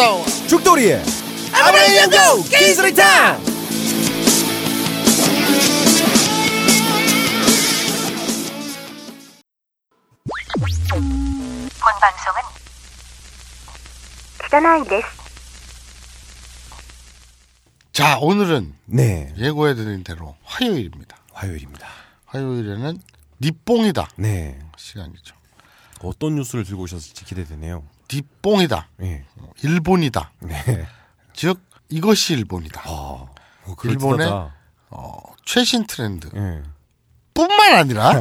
싸움 죽돌이의 아브라함 연구 기술의 탐자 오늘은 네. 예고해드린 대로 화요일입니다. 화요일입니다. 화요일에는 니뽕이다. 네 시간이죠. 어떤 뉴스를 들고 오셨을지 기대되네요. 니뽕이다 네. 일본이다 네. 즉 이것이 일본이다 아, 어, 일본의. 어, 최신 트렌드 예. 뿐만 아니라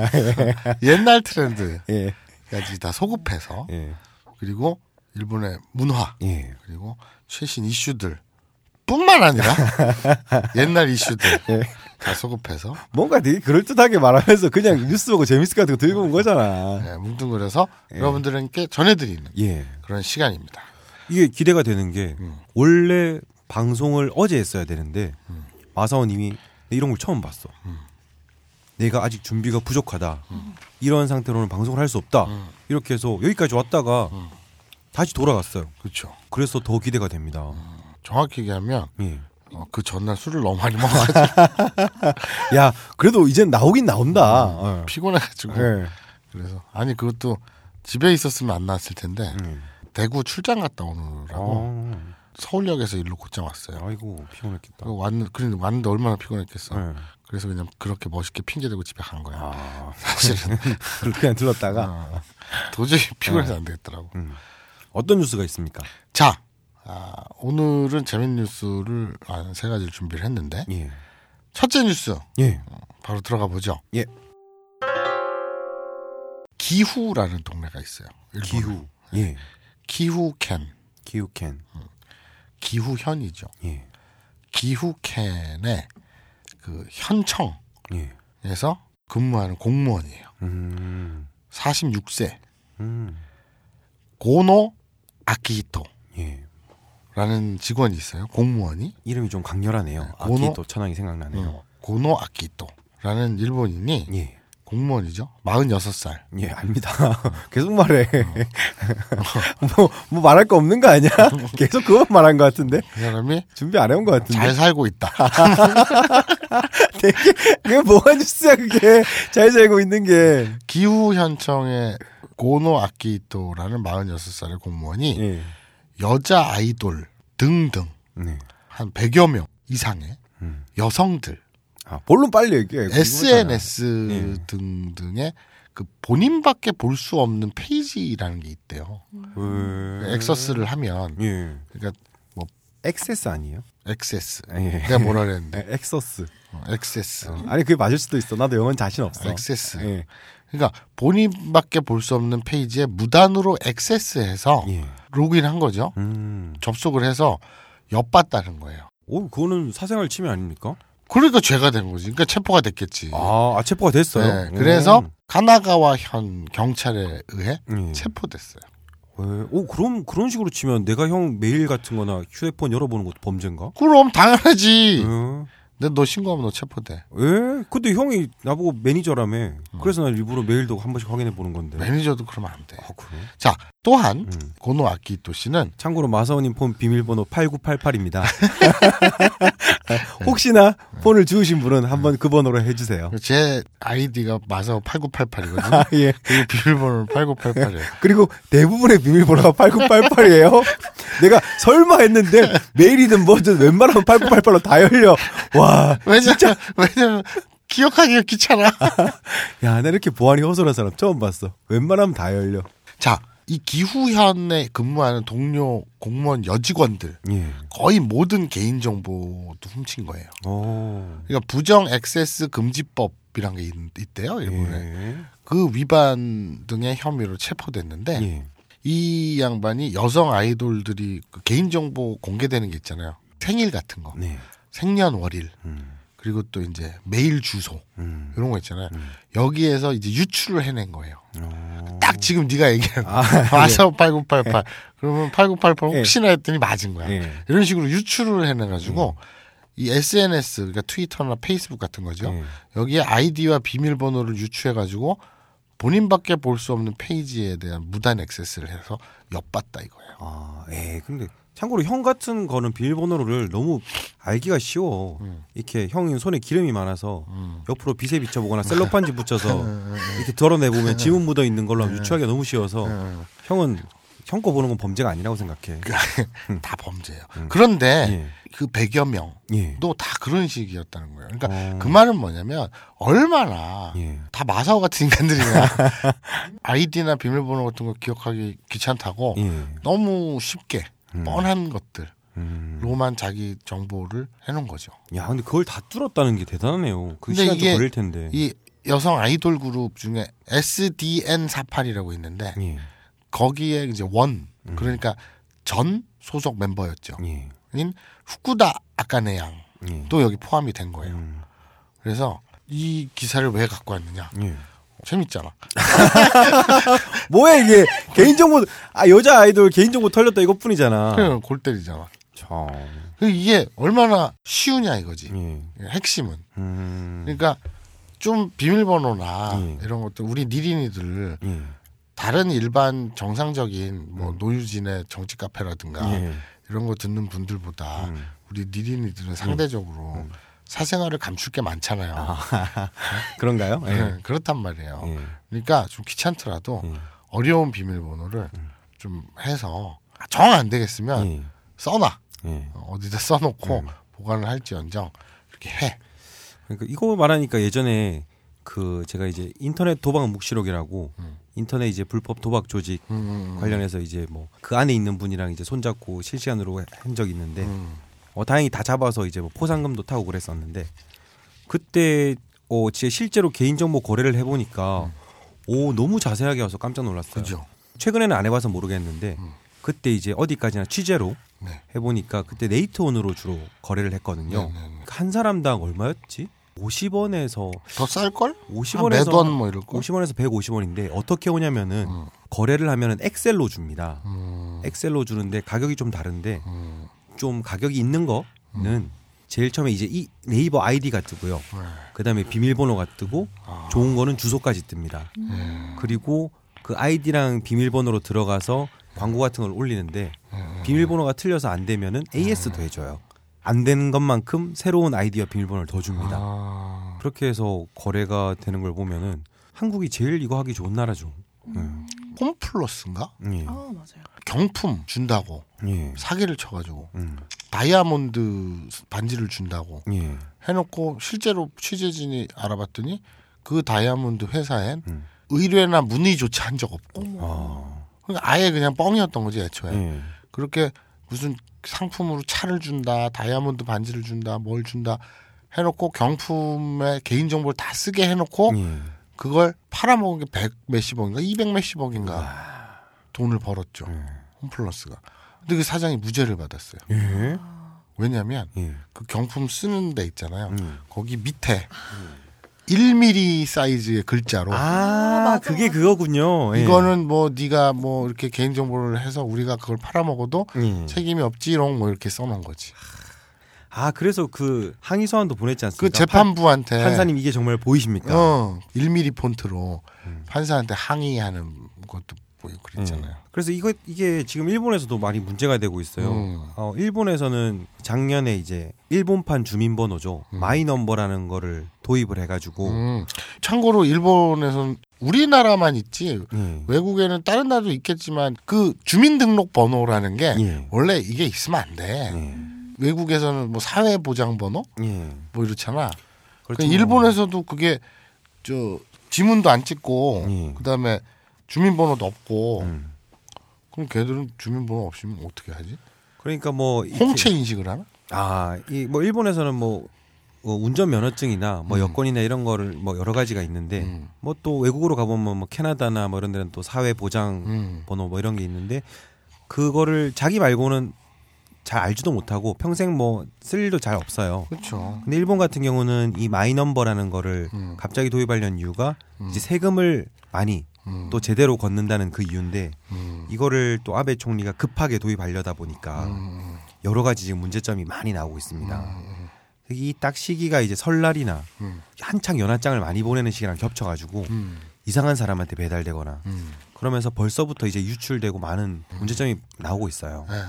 옛날 트렌드까지 예. 다 소급해서 예. 그리고 일본의 문화 예. 그리고 최신 이슈들 뿐만 아니라 옛날 이슈들 예. 다 소급해서 뭔가 되게 그럴듯하게 말하면서 그냥 뉴스 보고 재밌을 것거 들고 온 거잖아. 네, 뭉뚱그려서 여러분들께 전해드리는 예. 그런 시간입니다. 이게 기대가 되는 게 음. 원래 방송을 어제 했어야 되는데 음. 마사오님이 이런 걸 처음 봤어. 내가 아직 준비가 부족하다. 이런 상태로는 방송을 할 수 없다. 음. 이렇게 해서 여기까지 왔다가 음. 다시 돌아갔어요. 그렇죠. 그래서 더 기대가 됩니다. 정확히 얘기하면 예. 어, 그 전날 술을 너무 많이 먹어가지고 야, 그래도 이젠 나오긴 나온다. 어. 피곤해가지고 예. 그래서 아니 그것도 집에 있었으면 안 나왔을 텐데 음. 대구 출장 갔다 오느라고 어. 서울역에서 일로 곧장 왔어요. 아이고 피곤했겠다. 그 왔는 그래 왔는데 얼마나 피곤했겠어. 예. 그래서 그냥 그렇게 멋있게 핑계 대고 집에 간 거야. 아, 사실은 그렇게 그냥 들렀다가 어, 도저히 피곤해서 안 되겠더라고. 음. 어떤 뉴스가 있습니까? 자, 아, 오늘은 재밌는 뉴스를 한 세 가지를 준비를 했는데 예. 첫째 뉴스 예. 바로 들어가 보죠. 예. 기후라는 동네가 있어요. 일본에. 기후. 예. 기후캔 기후캔. 기후현이죠. 예. 기후캔의 그 현청에서 예. 근무하는 공무원이에요. 음. 46세 음. 고노 아키히토 라는 예. 직원이 있어요. 공무원이 이름이 좀 강렬하네요. 네, 고노- 아키도 천왕이 생각나네요. 어, 고노 아키히토라는 일본인이 예. 공무원이죠. 46살. 예, 압니다. 계속 말해. 뭐, 뭐 말할 거 없는 거 아니야? 계속 그것만 말한 것 같은데? 그 사람이 준비 안 해온 것 같은데? 잘 살고 있다. 되게, 그게 뭐가 뉴스야, 그게. 잘 살고 있는 게. 기후현청의 고노 아키히토라는 46살의 공무원이 예. 여자 아이돌 등등 네. 한 100여 명 이상의 음. 여성들 아, 본론 빨리 얘기해. SNS 예. 등등의 그 본인밖에 볼 수 없는 페이지라는 게 있대요. 예. 액세스를 하면 예. 그러니까 액세스 아니에요? 액세스. 예. 내가 뭐라 그랬는데 예, 엑서스. 어, 액세스. 어, 아니, 그게 맞을 수도 있어. 나도 영어는 자신 없어. 액세스. 예. 그러니까 본인밖에 볼 수 없는 페이지에 무단으로 액세스해서 예. 로그인한 거죠. 음. 접속을 해서 엿봤다는 거예요. 오, 그거는 사생활 침해 아닙니까? 그러니까 죄가 된 거지. 그러니까 체포가 됐겠지. 아, 아 체포가 됐어요. 네, 그래서 가나가와 현 경찰에 의해 음. 예. 체포됐어요. 왜? 오, 그럼 그런 식으로 치면 내가 형 메일 같은 거나 휴대폰 열어보는 것도 범죄인가? 그럼 당연하지. 예. 근데 너 신고하면 너 체포돼. 왜? 근데 형이 나보고 매니저라며. 그래서 난 일부러 메일도 한 번씩 확인해 보는 건데. 매니저도 그러면 안 돼. 아, 그래? 자, 또한 음. 고노 아키토 씨는 참고로 마사오님 폰 비밀번호 8988입니다. 혹시나 폰을 주우신 분은 한번 그 번호로 해주세요. 제 아이디가 마사오 8988이거든요. 아, 예. 그리고 비밀번호는 8988이에요. 그리고 대부분의 비밀번호가 8988이에요. 내가 설마 했는데 메일이든 뭐든 웬만하면 8988로 다 열려. 와, 왜냐면, 왜냐면 기억하기가 귀찮아. 야, 나 이렇게 보안이 허술한 사람 처음 봤어. 웬만하면 다 열려. 자, 이 기후현에 근무하는 동료 공무원 여직원들 예. 거의 모든 개인 정보도 훔친 거예요. 오. 그러니까 부정 액세스 금지법이란 게 있, 있대요, 일본에. 예. 그 위반 등의 혐의로 체포됐는데 예. 이 양반이 여성 아이돌들이 그 개인 정보 공개되는 게 있잖아요. 생일 같은 거, 네. 생년월일, 음. 그리고 또 이제 메일 주소 음. 이런 거 있잖아요. 음. 여기에서 이제 유출을 해낸 거예요. 어. 딱 지금 네가 얘기한 아, 와서 8988 그러면 8988 예. 혹시나 했더니 맞은 거야. 예. 이런 식으로 유출을 해내 가지고 이 SNS 그러니까 트위터나 페이스북 같은 거죠. 예. 여기에 아이디와 비밀번호를 유추해 가지고 본인밖에 볼 수 없는 페이지에 대한 무단 액세스를 해서 엿봤다 이거예요. 아, 에 근데 참고로 형 같은 거는 비밀번호를 너무 알기가 쉬워. 음. 이렇게 형이 손에 기름이 많아서 음. 옆으로 빗에 비춰보거나 셀로판지 붙여서 이렇게 덜어내 보면 지문 묻어 있는 걸로 하면 유추하기가 너무 쉬워서 음. 형은 형 거 보는 건 범죄가 아니라고 생각해. 다 범죄예요. 그런데 예. 그 100여 명도 예. 다 그런 식이었다는 거예요. 그러니까 어. 그 말은 뭐냐면 얼마나 예. 다 마사오 같은 인간들이냐. 아이디나 비밀번호 같은 거 기억하기 귀찮다고 예. 너무 쉽게 뻔한 것들로만 음. 자기 정보를 해놓은 거죠. 야, 근데 그걸 다 뚫었다는 게 대단하네요. 그 근데 시간 좀 이게 걸릴 텐데. 이 여성 아이돌 그룹 중에 SDN48이라고 있는데 예. 거기에 이제 원 그러니까 전 소속 멤버였죠. 예. 인 후쿠다 아까네 양도 예. 여기 포함이 된 거예요. 음. 그래서 이 기사를 왜 갖고 왔느냐? 예. 재밌잖아. 뭐야 이게 개인정보 아 여자 아이돌 개인정보 털렸다 이것뿐이잖아. 그냥 골 때리잖아. 참. 그 이게 얼마나 쉬우냐 이거지. 예. 핵심은. 음. 그러니까 좀 비밀번호나 음. 이런 것들 우리 니린이들 예. 다른 일반 정상적인 뭐 노유진의 정치 카페라든가 음. 예. 이런 거 듣는 분들보다 음. 우리 니린이들은 상대적으로 사생활을 감출 게 많잖아요. 그런가요? 예. 네, 그렇단 말이에요. 예. 그러니까 좀 귀찮더라도 예. 어려운 비밀번호를 좀 해서 정 안 되겠으면 예. 써놔. 어, 어디다 써놓고 음. 보관을 할지언정 이렇게 해. 그러니까 이거 말하니까 예전에 그 제가 이제 인터넷 도박 묵시록이라고 음. 인터넷 이제 불법 도박 조직 음, 음, 관련해서 이제 뭐 그 안에 있는 분이랑 이제 손잡고 실시간으로 한 적이 있는데 음. 어 다행히 다 잡아서 이제 뭐 포상금도 타고 그랬었는데 그때 어 진짜 실제로 개인정보 거래를 해보니까 오 너무 자세하게 와서 깜짝 놀랐어요. 음. 그죠. 최근에는 안 해봐서 모르겠는데 음. 그때 이제 어디까지나 취재로 네. 해보니까 그때 네이트온으로 주로 거래를 했거든요. 네, 네, 네. 한 사람당 얼마였지? 50원에서 더 쌀 걸? 50원에서 매던 뭐 이럴 걸. 50원에서 150원인데 어떻게 오냐면은 음. 거래를 하면은 엑셀로 줍니다. 음, 엑셀로 주는데 가격이 좀 다른데 음, 좀 가격이 있는 거는 제일 처음에 이제 이 네이버 아이디가 뜨고요. 네. 그다음에 비밀번호가 뜨고 아. 좋은 거는 주소까지 뜹니다. 음, 그리고 그 아이디랑 비밀번호로 들어가서 광고 같은 걸 올리는데 음. 비밀번호가 틀려서 안 되면은 AS도 해줘요. 안 되는 것만큼 새로운 아이디와 비밀번호를 더 줍니다. 아, 그렇게 해서 거래가 되는 걸 보면은 한국이 제일 이거 하기 좋은 나라죠. 홈플러스인가? 예. 아 맞아요. 경품 준다고 예. 사기를 쳐가지고 음. 다이아몬드 반지를 준다고 예. 해놓고 실제로 취재진이 알아봤더니 그 다이아몬드 회사엔 음. 의뢰나 문의조차 한 적 없고. 아. 그러니까 아예 그냥 뻥이었던 거지 애초에 예. 그렇게 무슨 상품으로 차를 준다 다이아몬드 반지를 준다 뭘 준다 해놓고 경품에 개인정보를 다 쓰게 해놓고 예. 그걸 팔아먹은 게 100 몇십억인가 200 몇십억인가 돈을 벌었죠 예. 홈플러스가 근데 그 사장이 무죄를 받았어요 예. 왜냐하면 예. 그 경품 쓰는 데 있잖아요 음. 거기 밑에 1mm 사이즈의 글자로 아, 맞아, 그게. 그거군요. 예. 이거는 뭐 네가 뭐 이렇게 개인 정보를 해서 우리가 그걸 팔아먹어도 예. 책임이 없지롱 뭐 이렇게 써놓은 거지. 아, 그래서 그 항의 소환도 보냈지 않습니까? 그 재판부한테 판, 판사님 이게 정말 보이십니까? 어 1mm 폰트로 음. 판사한테 항의하는 것도 보이고 그랬잖아요. 예. 그래서 이거 이게 지금 일본에서도 많이 문제가 되고 있어요. 음. 어, 일본에서는 작년에 이제 일본판 주민번호죠 마이 넘버라는 거를 도입을 해가지고 음. 참고로 일본에서는 우리나라만 있지 예. 외국에는 다른 나라도 있겠지만 그 주민등록번호라는 게 예. 원래 이게 있으면 안 돼. 예. 외국에서는 뭐 사회보장번호 예. 뭐 이렇잖아. 그렇죠. 그 일본에서도 그게 저 지문도 안 찍고 예. 그다음에 주민번호도 없고 음. 그럼 걔들은 주민번호 없으면 어떻게 하지? 그러니까 뭐 홍채 인식을 하나? 아, 이 뭐 일본에서는 뭐 어, 운전 면허증이나 뭐 음. 여권이나 이런 거를 뭐 여러 가지가 있는데 음. 뭐 또 외국으로 가보면 뭐 캐나다나 뭐 이런 데는 또 사회 보장 음. 번호 뭐 이런 게 있는데 그거를 자기 말고는 잘 알지도 못하고 평생 뭐 쓸 일도 잘 없어요. 그렇죠. 근데 일본 같은 경우는 이 마이 넘버라는 거를 음. 갑자기 도입하려는 이유가 음. 이제 세금을 많이 음. 또 제대로 걷는다는 그 이유인데 음. 이거를 또 아베 총리가 급하게 도입하려다 보니까 음. 여러 가지 지금 문제점이 많이 나오고 있습니다. 음. 이딱 시기가 이제 설날이나 음. 한창 연하장을 많이 보내는 시기랑 겹쳐가지고 음. 이상한 사람한테 배달되거나 음. 그러면서 벌써부터 이제 유출되고 많은 문제점이 나오고 있어요. 예,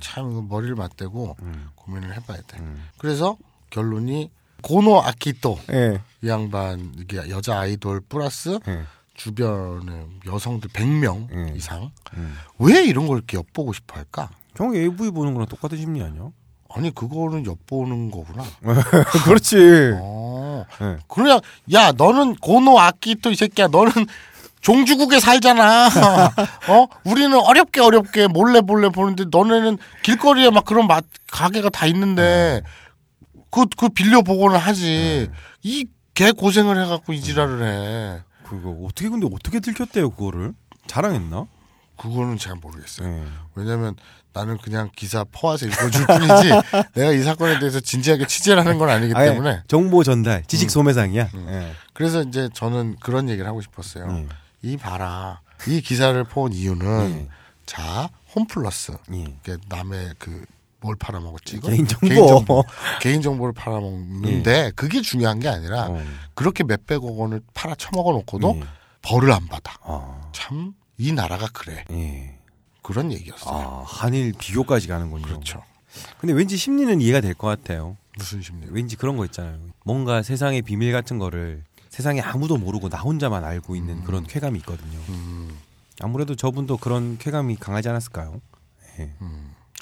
참 이거 머리를 맞대고 음. 고민을 해봐야 돼. 음. 그래서 결론이 고노 아키토 예. 이 양반 이게 여자 아이돌 플러스 예. 주변에 여성들 100명 음. 이상 음. 왜 이런 걸 이렇게 엿보고 싶어 할까? 형 AV 보는 거랑 똑같은 심리 아니야? 아니 그거는 엿보는 거구나. 그렇지. 어. 예. 그냥 야 너는 고노 아키토 이 새끼야 너는 종주국에 살잖아. 어? 우리는 어렵게 어렵게 몰래 몰래 보는데 너네는 길거리에 막 그런 맛 가게가 다 있는데 그그 빌려 보고는 하지. 이 개 고생을 해갖고 이 지랄을 해. 그거 어떻게 근데 어떻게 들켰대요 그거를? 자랑했나? 그거는 잘 모르겠어요. 예. 왜냐면 나는 그냥 기사 퍼와서 읽어줄 뿐이지 내가 이 사건에 대해서 진지하게 취재를 하는 건 아니기 때문에 정보 전달, 지식 소매상이야. 예. 그래서 이제 저는 그런 얘기를 하고 싶었어요. 음. 이 봐라 이 기사를 본 이유는 예. 자 홈플러스 예. 이게 남의 그 뭘 팔아먹었지? 개인정보. 개인정보 개인정보를 팔아먹는데 그게 중요한 게 아니라 어. 그렇게 몇백억 원을 팔아 처먹어 놓고도 예. 벌을 안 받아 아. 참이 나라가 그래 예. 그런 얘기였어요 아, 한일 비교까지 가는군요. 그렇죠 근데 왠지 심리는 이해가 될 것 같아요. 무슨 심리 왠지 그런 거 있잖아요. 뭔가 세상의 비밀 같은 거를 세상에 아무도 모르고 나 혼자만 알고 있는 그런 쾌감이 있거든요. 음, 아무래도 저분도 그런 쾌감이 강하지 않았을까요? 예.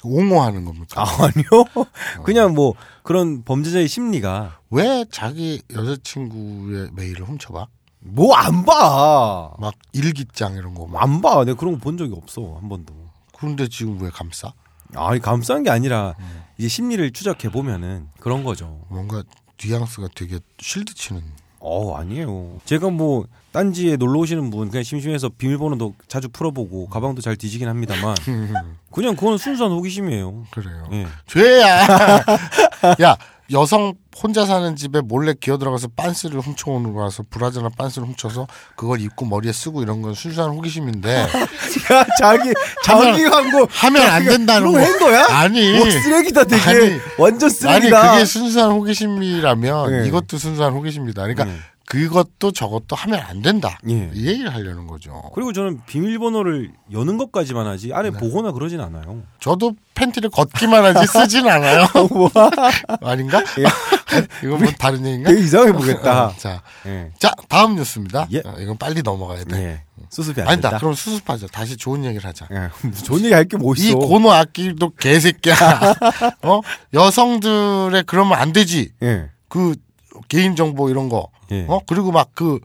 옹호하는 겁니까 아, 아니요. 그냥 뭐 그런 범죄자의 심리가 왜 자기 여자친구의 메일을 훔쳐봐 뭐 안 봐. 막 일기장 이런 거 막. 안 봐. 내가 그런 거 본 적이 없어. 한 번도. 그런데 지금 왜 감싸? 아니, 감싼 게 아니라 이제 심리를 추적해 보면은 그런 거죠. 뭔가 뉘앙스가 되게 실드 치는. 어, 아니에요. 제가 뭐 딴지에 놀러 오시는 분 그냥 심심해서 비밀번호도 자주 풀어보고 가방도 잘 뒤지긴 합니다만 그냥 그건 순수한 호기심이에요. 그래요. 예. 죄야. 야 여성 혼자 사는 집에 몰래 기어 들어가서 빤스를 훔쳐오는 거라서 브라자나 빤스를 훔쳐서 그걸 입고 머리에 쓰고 이런 건 순수한 호기심인데 야, 자기 자기 광고 하면 안 된다는 거. 거한 거야? 아니. 뭐 쓰레기다 되게 아니, 완전 아니 쓰레기다. 그게 순수한 호기심이라면 예. 이것도 순수한 호기심이다. 그러니까 예. 그것도 저것도 하면 안 된다. 예. 이 얘기를 하려는 거죠. 그리고 저는 비밀번호를 여는 것까지만 하지 안에 네. 보거나 그러진 않아요. 저도 팬티를 걷기만 하지 쓰진 않아요. 아닌가? 이건 뭐 다른 얘기인가? 되게 이상해 보겠다. 어, 자, 예. 자 다음 뉴스입니다. 예. 어, 이건 빨리 넘어가야 돼. 네. 수습이 안 아니다. 됐다. 그럼 수습하자. 다시 좋은 얘기를 하자. 예. 좋은 얘기 할 게뭐이 있어. 고노 악기도 개새끼야. 어? 여성들의 그러면 안 되지. 예. 그 개인 정보 이런 거. 예. 어? 그리고 막그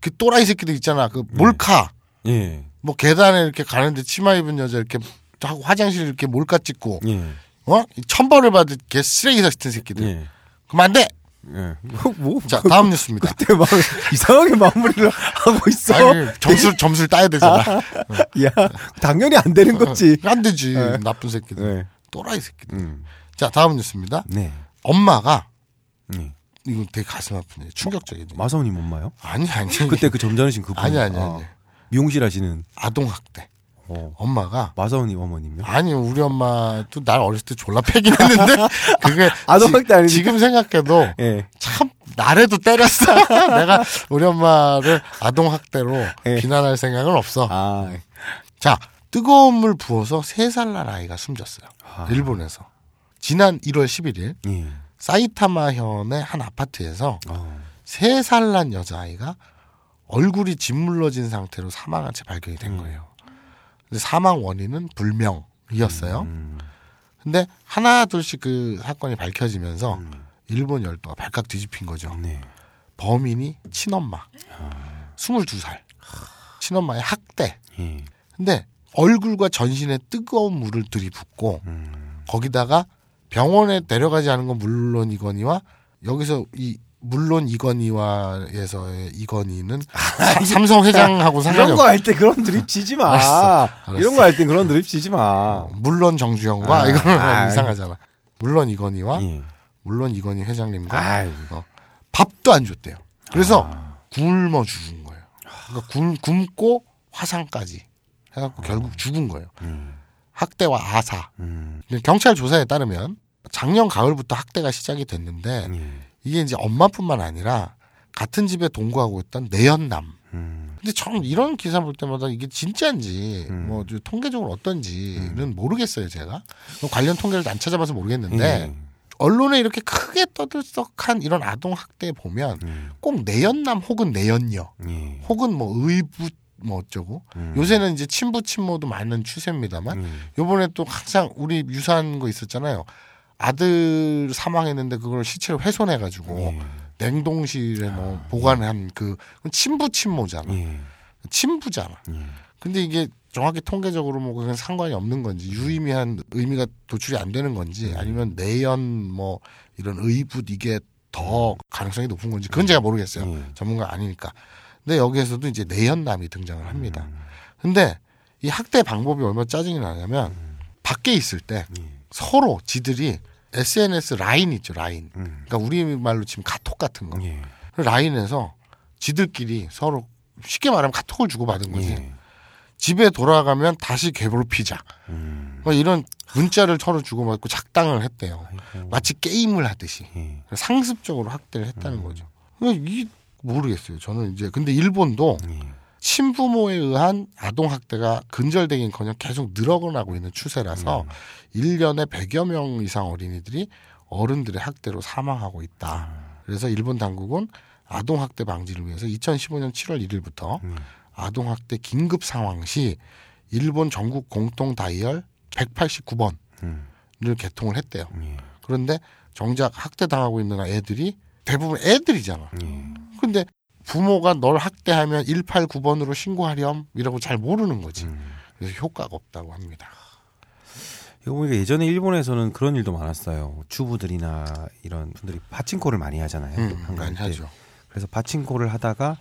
그 또라이 새끼들 있잖아. 그 몰카. 예. 뭐 계단에 이렇게 가는데 치마 입은 여자 이렇게 하고 화장실 이렇게 몰카 찍고 예. 어? 천벌을 받을 개 쓰레기 같은 새끼들. 예. 그럼 안 돼. 예. 뭐, 뭐 자, 다음 뉴스입니다. 그때 막 이상하게 마무리를 하고 있어. 아니, 점수 점수를 따야 되잖아. 야, 당연히 안 되는 거지. 안 되지. 네. 나쁜 새끼들. 네. 또라이 새끼들. 음. 자, 다음 뉴스입니다. 네. 엄마가 네. 이거 되게 가슴 아픈 일. 충격적이네. 마사오님 엄마요? 아니 아니. 그때 그 점잖으신 그분. 아니 아니 아, 아니. 미용실 하시는 아동 학대. 어. 엄마가 마사오님 어머님요? 아니 우리 엄마도 날 어렸을 때 졸라 패긴 했는데 그게 아동 학대 아니니까. 지금 생각해도 예. 참 나래도 때렸어. 내가 우리 엄마를 아동 학대로 예. 비난할 생각은 없어. 아. 자, 뜨거운 물 부어서 세 살 날 아이가 숨졌어요. 아. 일본에서. 지난 1월 11일 예. 사이타마 현의 한 아파트에서 어. 세살 난 여자아이가 얼굴이 짓물러진 상태로 사망한 채 발견이 된 거예요. 근데 사망 원인은 불명이었어요. 음. 근데 하나 둘씩 그 사건이 밝혀지면서 일본 열도가 발칵 뒤집힌 거죠. 네. 범인이 친엄마. 22살. 친엄마의 학대. 예. 근데 얼굴과 전신에 뜨거운 물을 들이붓고 음. 거기다가 병원에 데려가지 않은 건 물론이거니와 여기서 이 물론 이건희와에서의 이건희는 사- 삼성 회장하고 상관이 이런 없. 거할 때 그런 드립 치지 마. 알았어, 알았어. 이런 거 할 때 그런 드립 치지 마. 물론 정주영과 아, 이거는 아, 이상하잖아. 물론 이건희와 예. 물론 이건희 회장님과. 어, 밥도 안 줬대요. 그래서 아. 굶어 죽은 거예요. 그러니까 굶, 굶고 화상까지 해갖고 결국 죽은 거예요. 음. 학대와 아사. 음. 경찰 조사에 따르면 작년 가을부터 학대가 시작이 됐는데 예. 이게 이제 엄마뿐만 아니라 같은 집에 동거하고 있던 내연남 음. 근데 저는 이런 기사 볼 때마다 이게 진짜인지 음. 뭐좀 통계적으로 어떤지는 모르겠어요 제가 뭐 관련 통계를 안 찾아봐서 모르겠는데 예. 언론에 이렇게 크게 떠들썩한 이런 아동 학대 보면 음. 꼭 내연남 혹은 내연녀 예. 혹은 뭐 의붓 뭐 어쩌고 음. 요새는 이제 친부 친모도 많은 추세입니다만 음. 요번에 또 항상 우리 유사한 거 있었잖아요 아들 사망했는데 그걸 시체를 훼손해 가지고 예. 냉동실에 뭐 보관한 그 친부 친모잖아 예. 친부잖아 예. 근데 이게 정확히 통계적으로 뭐 그건 상관이 없는 건지 유의미한 의미가 도출이 안 되는 건지 아니면 내연 뭐 이런 의붓 이게 더 가능성이 높은 건지 그건 제가 모르겠어요. 예. 전문가 아니니까. 근데 여기에서도 이제 내연남이 등장을 합니다. 근데 이 학대 방법이 얼마나 짜증이 나냐면 밖에 있을 때 예. 서로 지들이 SNS 라인 있죠 라인. 음. 그러니까 우리 말로 지금 카톡 같은 거. 예. 라인에서 지들끼리 서로 쉽게 말하면 카톡을 주고 받은 거지. 예. 집에 돌아가면 다시 괴롭히자. 음. 뭐 이런 문자를 서로 주고받고 작당을 했대요. 아이고. 마치 게임을 하듯이 예. 상습적으로 학대를 했다는 음. 거죠. 이 모르겠어요. 저는 이제 근데 일본도 예. 친부모에 의한 아동 학대가 근절되긴커녕 계속 늘어나고 있는 추세라서 음. 일 1년에 100여 명 이상 어린이들이 어른들의 학대로 사망하고 있다. 그래서 일본 당국은 아동 학대 방지를 위해서 2015년 7월 1일부터 음. 아동 학대 긴급 상황 시 일본 전국 공통 다이얼 189번을 음. 개통을 했대요. 예. 그런데 정작 학대 당하고 있는 애들이 대부분 애들이잖아. 예. 근데 부모가 널 학대하면 189번으로 신고하렴 이라고 잘 모르는 거지. 음. 그래서 효과가 없다고 합니다. 이거 보니까 예전에 일본에서는 그런 일도 많았어요. 주부들이나 이런 분들이 파친코를 많이 하잖아요. 음, 많이 때. 하죠. 그래서 파친코를 하다가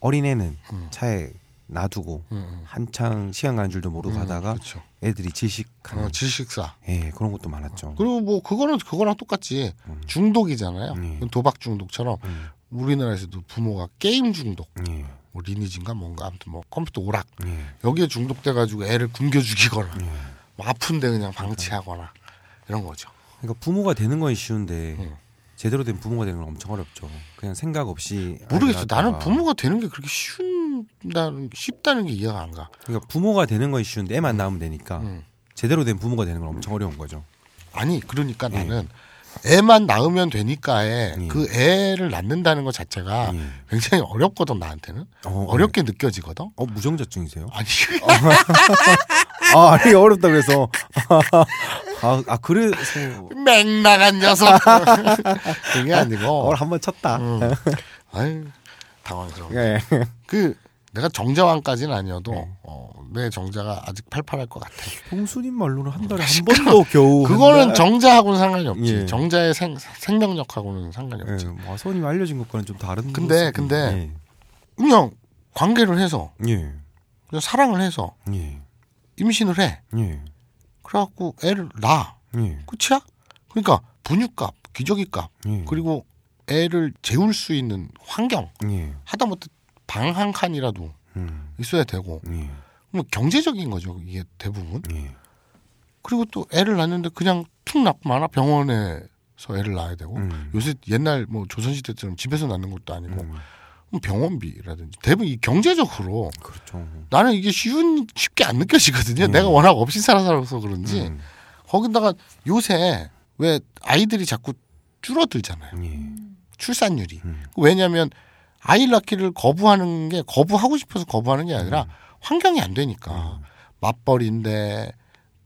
어린애는 음. 차에 놔두고 음, 음. 한창 시간 가는 줄도 모르고 음, 하다가 그렇죠. 애들이 질식하는 어, 질식사. 예 그런 것도 많았죠. 그리고 뭐 그거는 그거랑 똑같지. 음. 중독이잖아요. 음. 도박 중독처럼 음. 우리나라에서도 부모가 게임 중독, 예. 뭐 리니지인가 뭔가 아무튼 뭐 컴퓨터 오락 예. 여기에 중독돼 가지고 애를 굶겨 죽이거나 예. 뭐 아픈데 그냥 방치하거나 이런 거죠. 그러니까 부모가 되는 건 쉬운데 음. 제대로 된 부모가 되는 건 엄청 어렵죠. 그냥 생각 없이 모르겠어. 나는. 부모가 되는 게 그렇게 쉬운다는 쉽다는 게 이해가 안 가. 그러니까 부모가 되는 건 쉬운데 애만 낳으면 되니까 음. 제대로 된 부모가 되는 건 엄청 어려운 거죠. 아니 그러니까 예. 나는 애만 낳으면 되니까에 예. 그 애를 낳는다는 것 자체가 예. 굉장히 어렵거든 나한테는 어, 어렵게 느껴지거든. 어 무정자증이세요? 아니 아 아니 어렵다 그래서 아, 아 그래서 맹랑한 녀석 그게 아니고 어 한번 쳤다. 음. 아유 당황스러워. 예. 그 내가 정자왕까지는 아니어도 네. 어, 내 정자가 아직 팔팔할 것 같아. 형수님 말로는 한 달에 한 번도 겨우 그거는. 정자하고는 상관이 없지. 예. 정자의 생, 생명력하고는 상관이 예, 없지. 뭐 알려진 것과는 좀 다른. 근데, 모습이- 근데 그냥 관계를 해서 예, 예, 그냥 사랑을 해서 예, 임신을 해. 예, 그래갖고 애를 낳아. 예, 끝이야? 그러니까 분유값, 기저귀값 예, 그리고 애를 재울 수 있는 환경 예, 하다못해 방 한 칸이라도 음, 있어야 되고. 예, 뭐 경제적인 거죠 이게 대부분. 예, 그리고 또 애를 낳는데 그냥 툭 낳고 마나 병원에서 애를 낳아야 되고. 음, 요새 옛날 뭐 조선시대처럼 집에서 낳는 것도 아니고. 음, 병원비라든지. 대부분 이 경제적으로 그렇죠. 나는 이게 쉬운 쉽게 안 느껴지거든요. 음. 내가 워낙 없이 살아서 그런지. 음, 거기다가 요새 왜 아이들이 자꾸 줄어들잖아요. 예, 출산율이. 음, 왜냐하면 아이 낳기를 거부하는 게 거부하고 싶어서 거부하는 게 아니라 환경이 안 되니까. 음. 맞벌이인데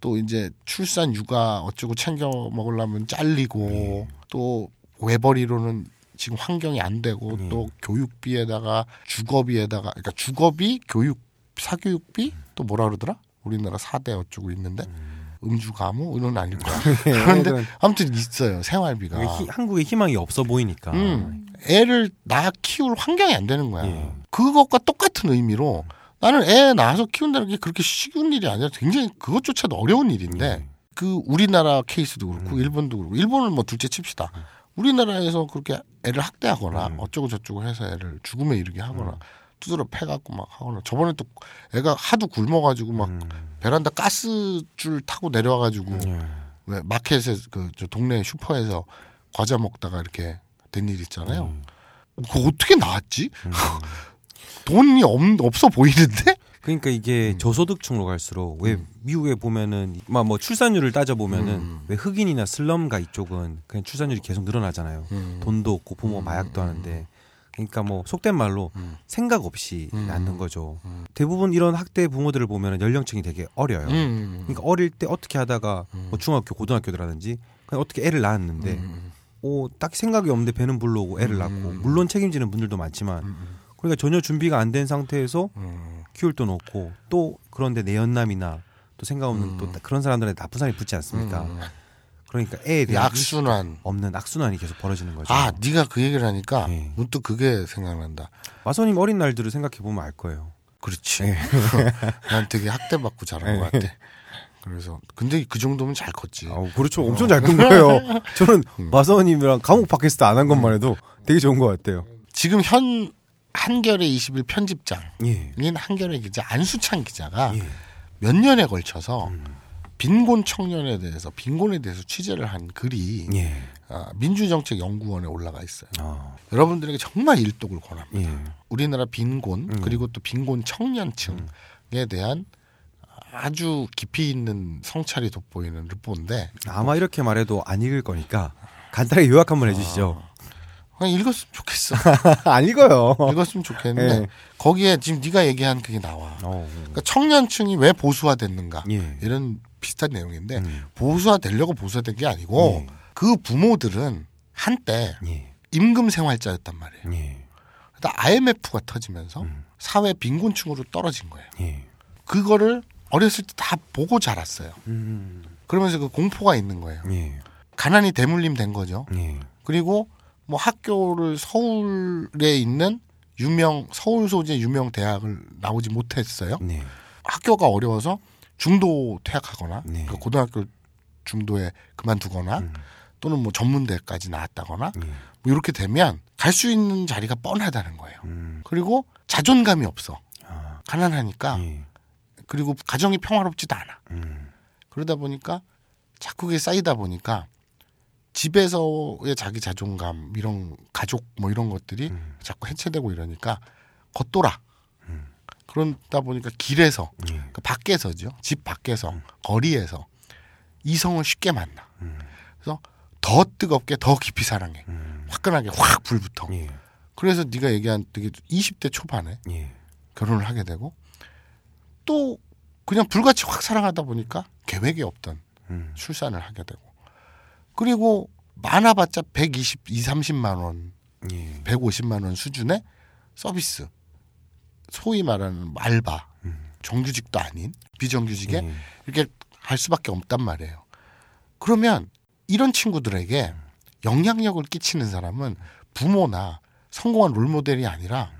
또 이제 출산 육아 어쩌고 챙겨 먹으려면 잘리고 또 외벌이로는 지금 환경이 안 되고 음. 또 교육비에다가 주거비에다가 그러니까 주거비 교육 사교육비? 또 뭐라 그러더라? 우리나라 사대 어쩌고 있는데 음주 가무 이런 아닐 거야 그런데 애들은 아무튼 있어요 생활비가 희- 한국에 희망이 없어 보이니까. 음, 애를 낳아 키울 환경이 안 되는 거야. 예. 그것과 똑같은 의미로 나는 애 낳아서 키운다는 게 그렇게 쉬운 일이 아니라 굉장히 그것조차도 어려운 일인데 음. 그 우리나라 케이스도 그렇고 음. 일본도 그렇고 일본은 뭐 둘째 칩시다. 우리나라에서 그렇게 애를 학대하거나 음. 어쩌고 저쩌고 해서 애를 죽음에 이르게 하거나 음. 두드러 패갖고 막 하거나 저번에 또 애가 하도 굶어가지고 막 음, 베란다 가스줄 타고 내려와가지고 예, 왜 마켓에 그 저 동네 슈퍼에서 과자 먹다가 이렇게 된 일 있잖아요. 음, 그거 어떻게 나왔지? 음. 돈이 없, 없어 보이는데? 그러니까 이게 음. 저소득층으로 갈수록 왜 미국에 보면은 막 뭐 출산율을 따져 보면은 음. 왜 흑인이나 슬럼가 이쪽은 그냥 출산율이 계속 늘어나잖아요. 음. 돈도 없고 부모 가 마약도 하는데 그러니까 뭐 속된 말로 음. 생각 없이 음. 낳는 거죠. 음. 대부분 이런 학대 부모들을 보면은 연령층이 되게 어려요. 음. 그러니까 어릴 때 어떻게 하다가 음. 뭐 중학교 고등학교라든지 그냥 어떻게 애를 낳았는데 음. 오, 딱히 생각이 없는데 배는 불러오고 애를 음. 낳고 물론 책임지는 분들도 많지만 음. 그러니까 전혀 준비가 안 된 상태에서 음. 키울 돈 없고 또 그런데 내연남이나 또 생각 없는 음. 또 그런 사람들한테 나쁜 사람이 붙지 않습니까? 음. 그러니까 애에 이 대한 악순환. 없는 악순환이 계속 벌어지는 거죠. 아, 네가 그 얘기를 하니까 네. 문득 그게 생각난다. 마선님 어린 날들을 생각해 보면 알 거예요. 그렇지. 네. 난 되게 학대받고 자란 것 같아. 그래서 근데 그 정도면 잘 컸지. 아, 그렇죠. 엄청 잘 큰 거예요. 저는 음. 마선님이랑 감옥 팟캐스트 안 한 것만 해도 되게 좋은 것 같아요. 지금 현 한겨레 20일 편집장인 예. 한겨레 기자 안수찬 기자가 예. 몇 년에 걸쳐서 음. 빈곤 청년에 대해서 빈곤에 대해서 취재를 한 글이 예. 아, 민주정책연구원에 올라가 있어요. 아, 여러분들에게 정말 일독을 권합니다. 예. 우리나라 빈곤 음. 그리고 또 빈곤 청년층에 대한 아주 깊이 있는 성찰이 돋보이는 르포인데 아마 이렇게 말해도 안 읽을 거니까 간단하게 요약 한번 해주시죠. 그냥 읽었으면 좋겠어. 안 읽어요. 읽었으면 좋겠는데 네. 거기에 지금 네가 얘기한 그게 나와. 어, 그러니까 청년층이 왜 보수화됐는가 예. 이런 비슷한 내용인데 음. 보수화되려고 보수화된 게 아니고 예. 그 부모들은 한때 예. 임금 생활자였단 말이에요. 예. 그러다 IMF가 터지면서 음. 사회 빈곤층으로 떨어진 거예요. 예. 그거를 어렸을 때 다 보고 자랐어요. 음. 그러면서 그 공포가 있는 거예요. 예. 가난이 대물림 된 거죠. 예. 그리고 뭐 학교를 서울에 있는 유명 서울 소재 유명 대학을 나오지 못했어요. 네. 학교가 어려워서 중도 퇴학하거나 네. 그 고등학교 중도에 그만두거나 음. 또는 뭐 전문대까지 나왔다거나 예. 뭐 이렇게 되면 갈 수 있는 자리가 뻔하다는 거예요. 음. 그리고 자존감이 없어. 아. 가난하니까 예. 그리고 가정이 평화롭지도 않아. 음. 그러다 보니까 자꾸 그게 쌓이다 보니까 집에서의 자기 자존감 이런 가족 뭐 이런 것들이 음. 자꾸 해체되고 이러니까 겉돌아. 음. 그러다 보니까 길에서 예. 그 밖에서죠. 집 밖에서 거리에서 이성을 쉽게 만나. 음. 그래서 더 뜨겁게 더 깊이 사랑해. 음. 화끈하게 확 불붙어. 예. 그래서 네가 얘기한 되게 20대 초반에 예. 결혼을 하게 되고 또 그냥 불같이 확 사랑하다 보니까 계획이 없던 음. 출산을 하게 되고 그리고 많아봤자 120, 2, 30만 원, 예. 150만 원 수준의 서비스 소위 말하는 알바 음. 정규직도 아닌 비정규직에 예. 이렇게 할 수밖에 없단 말이에요. 그러면 이런 친구들에게 영향력을 끼치는 사람은 부모나 성공한 롤모델이 아니라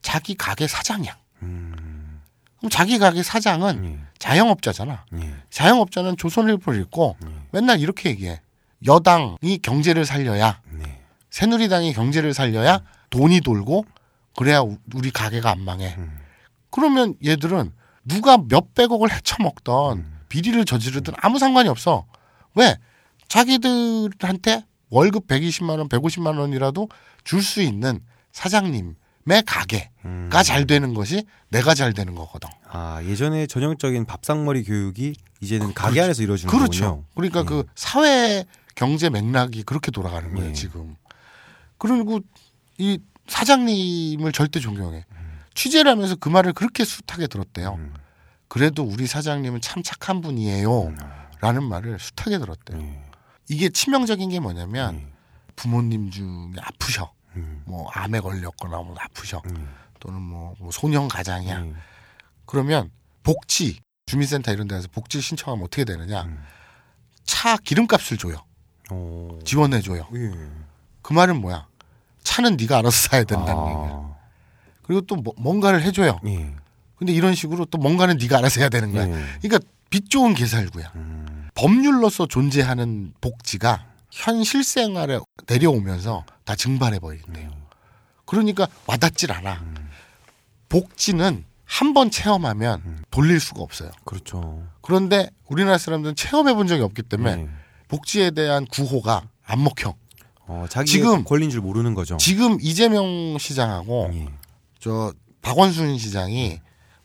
자기 가게 사장이야. 음. 그럼 자기 가게 사장은 예. 자영업자잖아. 예. 자영업자는 조선일보를 읽고 예. 맨날 이렇게 얘기해. 여당이 경제를 살려야 네. 새누리당이 경제를 살려야 돈이 돌고 그래야 우- 우리 가게가 안 망해. 음. 그러면 얘들은 누가 몇백억을 헤쳐먹던 음. 비리를 저지르든 아무 상관이 없어. 왜? 자기들한테 월급 120만 원, 150만 원이라도 줄 수 있는 사장님의 가게가 음. 잘 되는 것이 내가 잘 되는 거거든. 아 예전에 전형적인 밥상머리 교육이 이제는 가게 안에서 이루어지는 그렇죠. 거군요. 그러니까 예. 그 사회 경제 맥락이 그렇게 돌아가는 거예요 예. 지금. 그리고 이 사장님을 절대 존경해. 취재를 하면서 그 말을 그렇게 숱하게 들었대요. 음. 그래도 우리 사장님은 참 착한 분이에요. 라는 말을 숱하게 들었대요. 예. 이게 치명적인 게 뭐냐면 예. 부모님 중에 아프셔. 음. 뭐 암에 걸렸거나 뭐 아프셔. 음. 또는 뭐, 뭐 소년 가장이야. 예. 그러면 복지 주민센터 이런 데서 복지 신청하면 어떻게 되느냐? 음. 차 기름값을 줘요. 오. 지원해 줘요. 예. 그 말은 뭐야? 차는 네가 알아서 사야 된다는 얘기야. 아. 그리고 또 뭐- 뭔가를 해줘요. 예. 근데 이런 식으로 또 뭔가는 네가 알아서 해야 되는 거야. 예. 그러니까 빚 좋은 개살구야. 음. 법률로서 존재하는 복지가 현 실생활에 내려오면서 다 증발해 버린대요. 그러니까 와닿질 않아. 음. 복지는 한 번 체험하면 돌릴 수가 없어요. 그렇죠. 그런데 우리나라 사람들은 체험해 본 적이 없기 때문에 예. 복지에 대한 구호가 안 먹혀. 어, 지금- 권리인 줄 모르는 거죠. 지금 이재명 시장하고 예. 저 박원순 시장이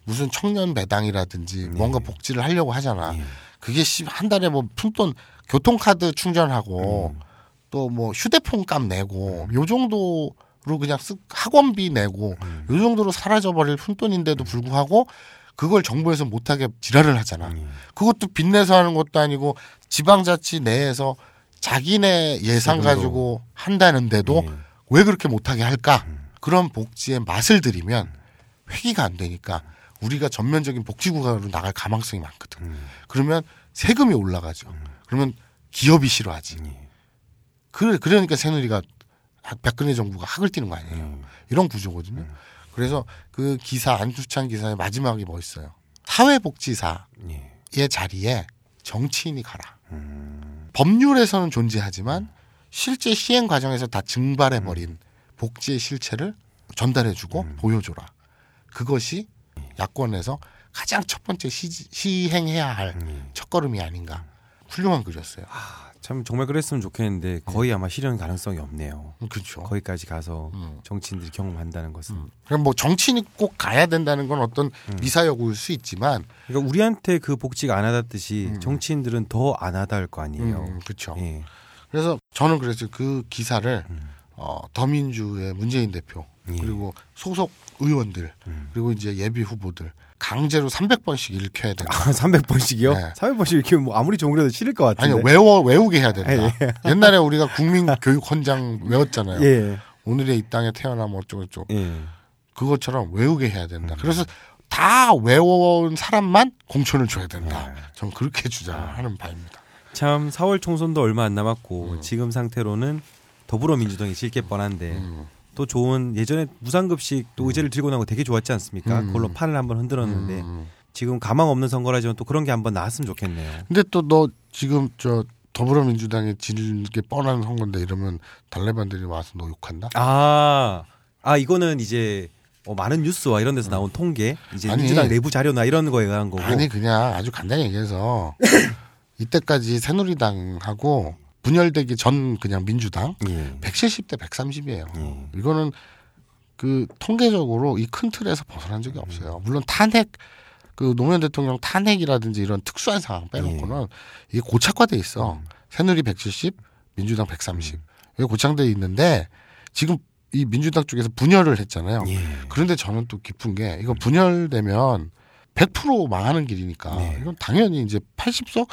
무슨 청년 배당이라든지 네. 뭔가 복지를 하려고 하잖아. 예. 그게 씨, 한 달에 뭐 푼돈 교통카드 충전하고 음. 또뭐 휴대폰 값 내고 요 정도로 그냥 쓱 학원비 내고 음. 요 정도로 사라져버릴 푼돈인데도 불구하고 그걸 정부에서 못하게 지랄을 하잖아. 음. 그것도 빚내서 하는 것도 아니고 지방자치 내에서 자기네 예산 세금으로. 가지고 한다는데도 예. 왜 그렇게 못하게 할까? 그런 복지의 맛을 들이면 회기가 안 되니까 우리가 전면적인 복지국가로 나갈 가망성이 많거든. 음. 그러면 세금이 올라가죠. 그러면 기업이 싫어하지. 예. 그, 그러니까 새누리가 박근혜 정부가 학을 띄는 거 아니에요. 음. 이런 구조거든요. 그래서 그 기사 안수찬 기사의 마지막이 멋있어요. 사회복지사의 예. 자리에 정치인이 가라. 음. 법률에서는 존재하지만 실제 시행 과정에서 다 증발해 버린 복지의 실체를 전달해주고 음. 보여줘라. 그것이 야권에서 가장 첫 번째 시, 시행해야 할 예. 첫걸음이 아닌가. 훌륭한 글이었어요. 참 정말 그랬으면 좋겠는데 거의 아마 실현 가능성이 없네요. 그렇죠. 거기까지 가서 음. 정치인들이 경험한다는 것은. 그럼 뭐 정치인이 꼭 가야 된다는 건 어떤 미사여구일 수 있지만, 그러니까 우리한테 그 복지가 안 하다듯이 정치인들은 더 안 하다 할 거 아니에요. 음, 그렇죠. 예. 그래서 저는 그래서 그 기사를 음. 어, 더민주의 문재인 대표 예. 그리고 소속 의원들 음. 그리고 이제 예비 후보들 강제로 300번씩 읽혀야 된다. 아, 300번씩이요? 네. 300번씩 이렇게 뭐 아무리 좋은 그래도 싫을 것 같은데. 아니 외워 외우게 해야 된다. 예, 옛날에 우리가 국민 교육 헌장 외웠잖아요. 예. 오늘의 이 땅에 태어나면 어쩌고 저쩌고 예. 그것처럼 외우게 해야 음. 된다. 그래서 다 외워온 사람만 공천을 줘야 된다. 네. 저는 그렇게 주장하는 바입니다. 참 4월 총선도 얼마 안 남았고 음. 지금 상태로는 더불어민주당이 질게 뻔한데 음. 또 좋은 예전에 무상급식 또 의제를 들고 나고 되게 좋았지 않습니까? 음. 그걸로 판을 한번 흔들었는데 음. 지금 가망 없는 선거라지만 또 그런 게 한번 나왔으면 좋겠네요. 근데 또 너 지금 저 더불어민주당에 질게 뻔한 선거인데 이러면 달래반들이 와서 너 욕한다? 아, 아 이거는 이제 어, 많은 뉴스와 이런 데서 나온 통계, 이제 아니. 민주당 내부 자료나 이런 거에 의한 거고. 아니 그냥 아주 간단히 얘기해서 이때까지 새누리당하고 분열되기 전 그냥 민주당 예. 170대 130이에요. 예. 이거는 그 통계적으로 이 큰 틀에서 벗어난 적이 없어요. 물론 탄핵 그 노무현 대통령 탄핵이라든지 이런 특수한 상황 빼놓고는 이게 고착화돼 있어. 새누리 170, 민주당 130. 이게 고착돼 있는데 지금 이 민주당 쪽에서 분열을 했잖아요. 예. 그런데 저는 또 깊은 게 이거 분열되면 100% 망하는 길이니까 네. 이건 당연히 이제 80석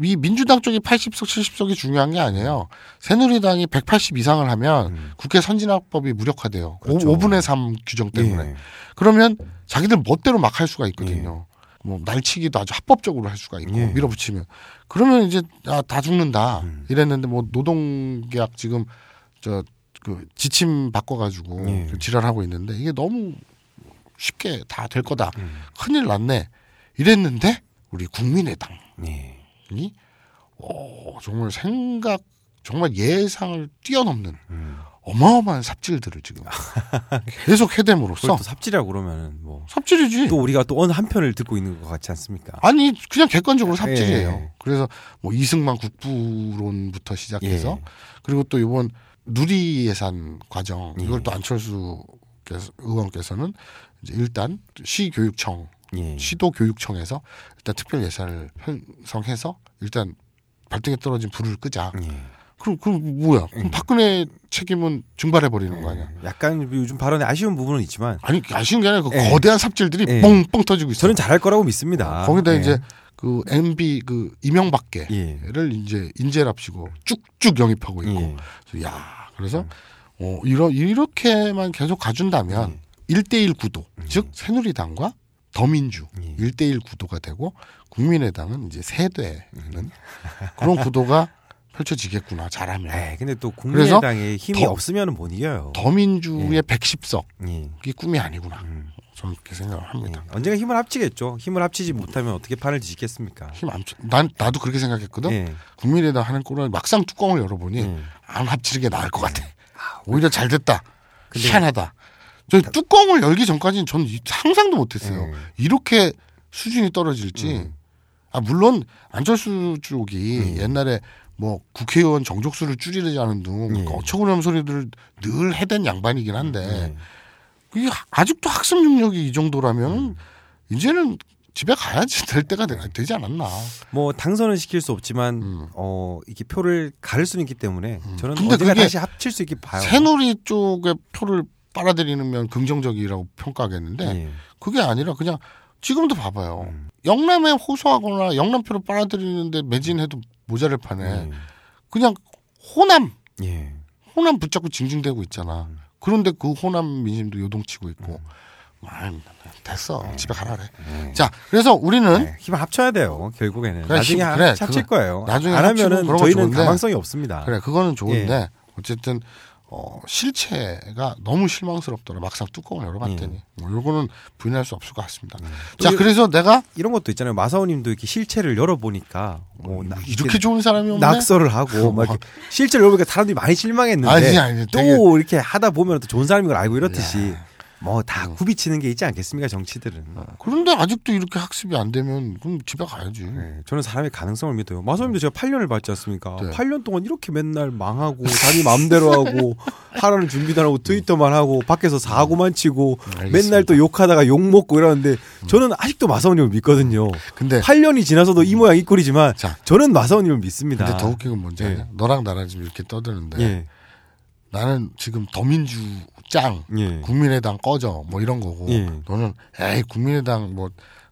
이 민주당 쪽이 80석 70석이 중요한 게 아니에요. 새누리당이 180 이상을 하면 음. 국회 선진화법이 무력화돼요. 그렇죠. 오 5분의 3 규정 때문에. 예. 그러면 자기들 멋대로 막 할 수가 있거든요. 뭐 날치기도 아주 합법적으로 할 수가 있고 예. 밀어붙이면 그러면 이제 아, 다 죽는다 음. 이랬는데 뭐 노동계약 지금 저 그 지침 바꿔가지고 예. 그 지랄하고 있는데 이게 너무 쉽게 다 될 거다 음. 큰일 났네 이랬는데 우리 국민의당 이 예. 오, 정말 생각 정말 예상을 뛰어넘는 음. 어마어마한 삽질들을 지금 계속 해댐으로써 또 삽질이라고 그러면은 뭐. 삽질이지. 또 우리가 또 어느 한 편을 듣고 있는 것 같지 않습니까? 아니 그냥 객관적으로 삽질이에요. 예. 그래서 뭐 이승만 국부론부터 시작해서 예. 그리고 또 이번 누리 예산 과정 이걸 예. 또 안철수 께서- 의원께서는 이제 일단 시교육청 예. 시도 교육청에서 일단 특별 예산을 편성해서 일단 발등에 떨어진 불을 끄자. 예. 그럼 그럼 뭐야? 그럼 박근혜 책임은 증발해 버리는 거 아니야? 약간 요즘 발언에 아쉬운 부분은 있지만 아니 아쉬운 게 아니라 그 예. 거대한 삽질들이 예. 뻥뻥 터지고 있어. 저는 잘할 거라고 믿습니다. 거기다 예. 이제 그 MB 그 이명박계를 예. 이제 인재랍시고 쭉쭉 영입하고 있고, 예. 그래서 야 그래서 어 이러 이렇게만 계속 가준다면 예. 일 1대1 구도, 즉 새누리당과 더민주 예. 일 1대1 구도가 되고 국민의당은 이제 세되는 그런 구도가 펼쳐지겠구나 잘하면 에 근데 또 국민의당에 힘이 더- 없으면 못 이겨요. 더민주의 110석 예. 이게 꿈이 아니구나 음. 저는 그렇게 생각을 예. 합니다. 언젠가 힘을 합치겠죠. 힘을 합치지 못하면 어떻게 판을 뒤집겠습니까? 힘 안, 난 나도 그렇게 생각했거든. 예. 국민의당 하는 꼴은 막상 뚜껑을 열어보니 예. 안 합치는 게 나을 것 같아. 오히려 잘 됐다. 근데- 희한하다. 저 뚜껑을 열기 전까지는 저는 이- 상상도 못했어요. 예. 이렇게 수준이 떨어질지. 음. 아 물론 안철수 쪽이 음. 옛날에 뭐 국회의원 정족수를 줄이려는 등 예. 어처구니없는 소리들을 늘 해댄 양반이긴 한데 예. 그게 아직도 학습 능력이 이 정도라면 이제는 집에 가야지 될 때가 되, 지 않았나. 뭐 당선은 시킬 수 없지만 음. 어 이게 표를 가를 수는 있기 때문에 저는 근데 언젠가 그게 다시 합칠 수 있게 봐요. 새누리 쪽에 표를 빨아들이면 긍정적이라고 평가하겠는데 예. 그게 아니라 그냥 지금도 봐봐요. 음. 영남에 호소하거나 영남표를 빨아들이는데 매진해도 모자를 파네. 예. 그냥 호남 예. 호남 붙잡고 징징대고 있잖아. 그런데 그 호남 민심도 요동치고 있고. 음. 아, 됐어. 집에 가라 그래. 자, 그래서 우리는 네, 힘을 합쳐야 돼요. 결국에는 그래, 나중에 힘- 하- 그래, 합칠 그거- 거예요. 나중에 안 하면은 저희는 좋은데. 가망성이 없습니다. 그래 그거는 좋은데 예. 어쨌든 어, 실체가 너무 실망스럽더라. 막상 뚜껑을 열어봤더니 뭐 요거는 부인할 수 없을 것 같습니다. 자, 또 이- 그래서 내가 이런 것도 있잖아요. 마사오님도 이렇게 실체를 열어보니까 뭐 나- 이렇게 좋은 사람이 없네. 낙서를 하고 막 이렇게 실제로 열어보니까 사람들이 많이 실망했는데 아니, 아니, 또 되게- 이렇게 하다 보면 또 좋은 사람인 걸 알고 이렇듯이 뭐다 음. 굽이치는 게 있지 않겠습니까 정치들은. 그런데 아직도 이렇게 학습이 안 되면 그럼 집에 가야지. 네, 저는 사람의 가능성을 믿어요. 마사오님도 제가 8년을 봤지 않습니까? 네. 8년 동안 이렇게 맨날 망하고 자기 마음대로 하고 하라는 준비도 안 하고 트위터만 하고 밖에서 사고만 치고 음, 알겠습니다. 맨날 또 욕하다가 욕 먹고 이러는데 저는 아직도 마사오님을 믿거든요. 근데 8년이 지나서도 이 모양 이 꼴이지만 자. 저는 마사오님을 믿습니다. 근데 더 웃긴 건 뭔지 예. 알아? 너랑 나랑 지금 이렇게 떠드는데 예. 나는 지금 더민주 짱 예. 국민의당 꺼져 뭐 이런 거고 예. 너는 에이 국민의당 뭐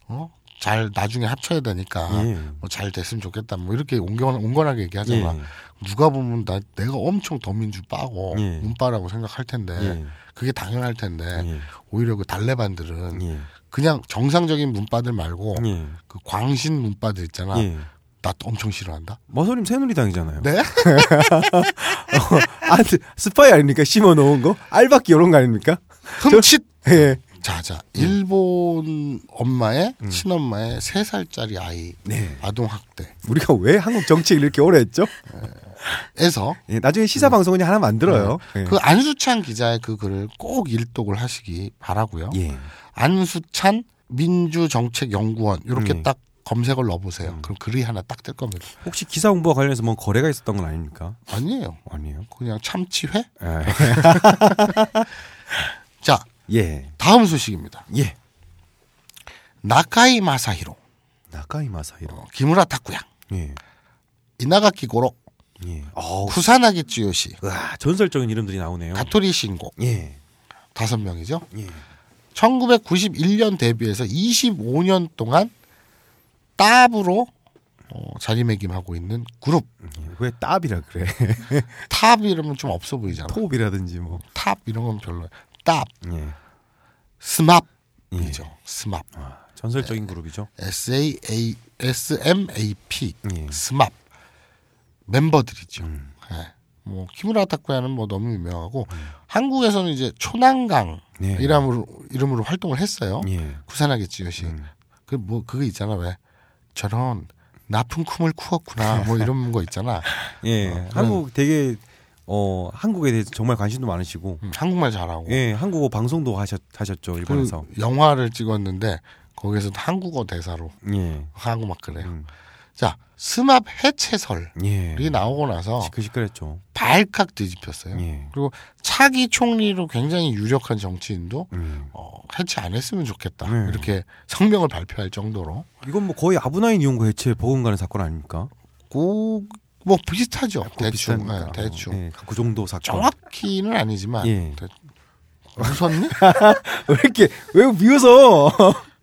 어? 잘 나중에 합쳐야 되니까 예. 뭐잘 됐으면 좋겠다 뭐 이렇게 온건, 온건하게 얘기하잖아 예. 누가 보면 나 내가 엄청 더민주 빠고 예. 문빠라고 생각할 텐데 예. 그게 당연할 텐데 예. 오히려 그 달래반들은 예. 그냥 정상적인 문빠들 말고 예. 그 광신 문빠들 있잖아 예. 나 엄청 싫어한다 마사오님 새누리당이잖아요. 네? 아, 스파이 아닙니까? 심어 놓은 거? 알바끼 이런 거 아닙니까? 흠칫 예. 자 자 일본 엄마의 친엄마의 세 살짜리 아이 네. 아동 학대 우리가 왜 한국 정치를 이렇게 오래 했죠? 에서 예, 나중에 시사 방송은 하나 만들어요. 예. 그 안수찬 기자의 그 글을 꼭 일독을 하시기 바라고요. 예. 안수찬 민주정책연구원 이렇게 음. 딱 검색을 넣어보세요. 그럼 글이 하나 딱 뜰 겁니다. 혹시 기사 홍보와 관련해서 뭔 거래가 있었던 건 아닙니까? 아니에요. 아니에요. 그냥 참치회. 예. 자 예. 다음 소식입니다. 예. 나카이 마사히로, 나카이 마사히로. 어, 기무라 타쿠야, 예. 이나가키 고로, 예. 쿠사나기 쯔요시, 와, 전설적인 이름들이 나오네요. 가토리 신고 예. 다섯 명이죠. 예. 1991년 데뷔해서 25년 동안 땁으로 어, 자리매김하고 있는 그룹 예. 왜 땁이라 그래? 탑 이러면 좀 없어 보이잖아. 톱이라든지 뭐. 탑 이런 건 별로. 탑 예. 스맙이죠. 스맙. 아, 전설적인 그룹이죠. S A A S M A P 예. 스맙 멤버들이죠. 음. 예. 뭐 키무라 타쿠야는 뭐 너무 유명하고 한국에서는 이제 초난강 예. 이름으로 이름으로 활동을 했어요. 예. 구사나게 찌요시. 음. 그뭐 그거 있잖아 왜 저런 나쁜 쿰을 쿠었구나 뭐 이런 거 있잖아. 예. 어, 한국 되게 어 한국에 대해서 정말 관심도 많으시고 음, 한국말 잘하고. 예 한국어 방송도 하셨 하셨죠 일본에서 그 영화를 찍었는데 거기에서 한국어 대사로 예. 하고 막 그래요. 음. 자 스맙 해체설이 예. 나오고 나서 시끌시끌했죠. 발칵 뒤집혔어요. 예. 그리고 차기 총리로 굉장히 유력한 정치인도 음. 어, 해체 안 했으면 좋겠다 네. 이렇게 성명을 발표할 정도로 이건 뭐 거의 아브나인 이용고 해체 버금가는 사건 아닙니까? 그, 뭐 비슷하죠. 꼭 대충, 비슷하니까. 예, 대충. 예, 그 정도 사건. 정확히는 아니지만 예. 대- 무섭니? 왜 이렇게 왜 비웃어?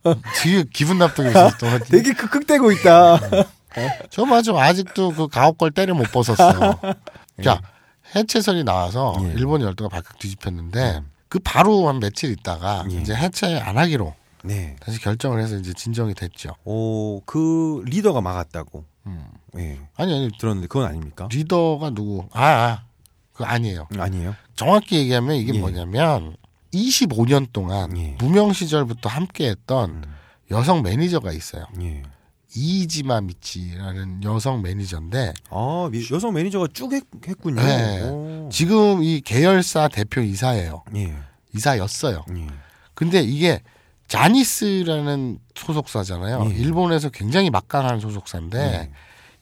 되게 기분 나쁘게 있었어. 되게 크크대고 있다. 저 맞아. 아직도 그 가옥 걸 때려 못 벗었어. 자, 해체설이 나와서 예. 일본 열도가 발칵 뒤집혔는데 그 바로 한 며칠 있다가 예. 이제 해체 안 하기로 네. 다시 결정을 해서 이제 진정이 됐죠. 오, 그 리더가 막았다고. 음. 예. 아니 아니 들었는데 그건 아닙니까? 리더가 누구? 아, 아. 그 아니에요. 음, 아니에요. 정확히 얘기하면 이게 예. 뭐냐면 25년 동안 예. 무명 시절부터 함께했던 여성 매니저가 있어요. 예. 이지마 미치라는 여성 매니저인데 아, 미- 여성 매니저가 쭉 했, 했군요. 네. 오. 지금 이 계열사 대표 이사예요. 예. 이사였어요. 예. 근데 이게 자니스라는 소속사잖아요. 예. 일본에서 굉장히 막강한 소속사인데 예.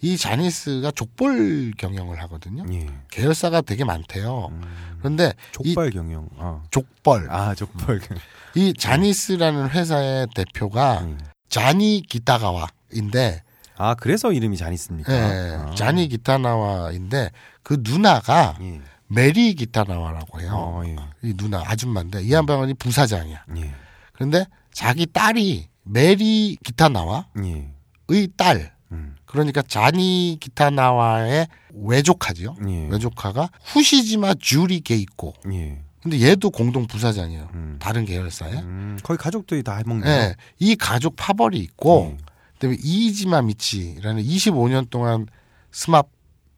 이 자니스가 족벌 경영을 하거든요. 예. 계열사가 되게 많대요. 음. 그런데 족발 경영. 아, 족벌 아 족발 경영. 이 자니스라는 회사의 대표가 음. 자니 기타가와 인데 아 그래서 이름이 자니스입니까? 예, 아. 자니 기타가와인데 그 누나가 예. 메리 기타가와라고 해요. 어, 예. 이 누나 아줌마인데 이 양반이 부사장이야. 예. 그런데 자기 딸이 메리 기타가와의 예. 딸 음. 그러니까 자니 기타가와의 외조카지요. 예. 외조카가 후지시마 주리 게이코. 예. 근데 얘도 공동 부사장이에요. 음. 다른 계열사에. 음, 거의 가족들이 다 해먹는. 예. 이 가족 파벌이 있고 예. 그다음에 이이지마 미치라는 25년 동안 SMAP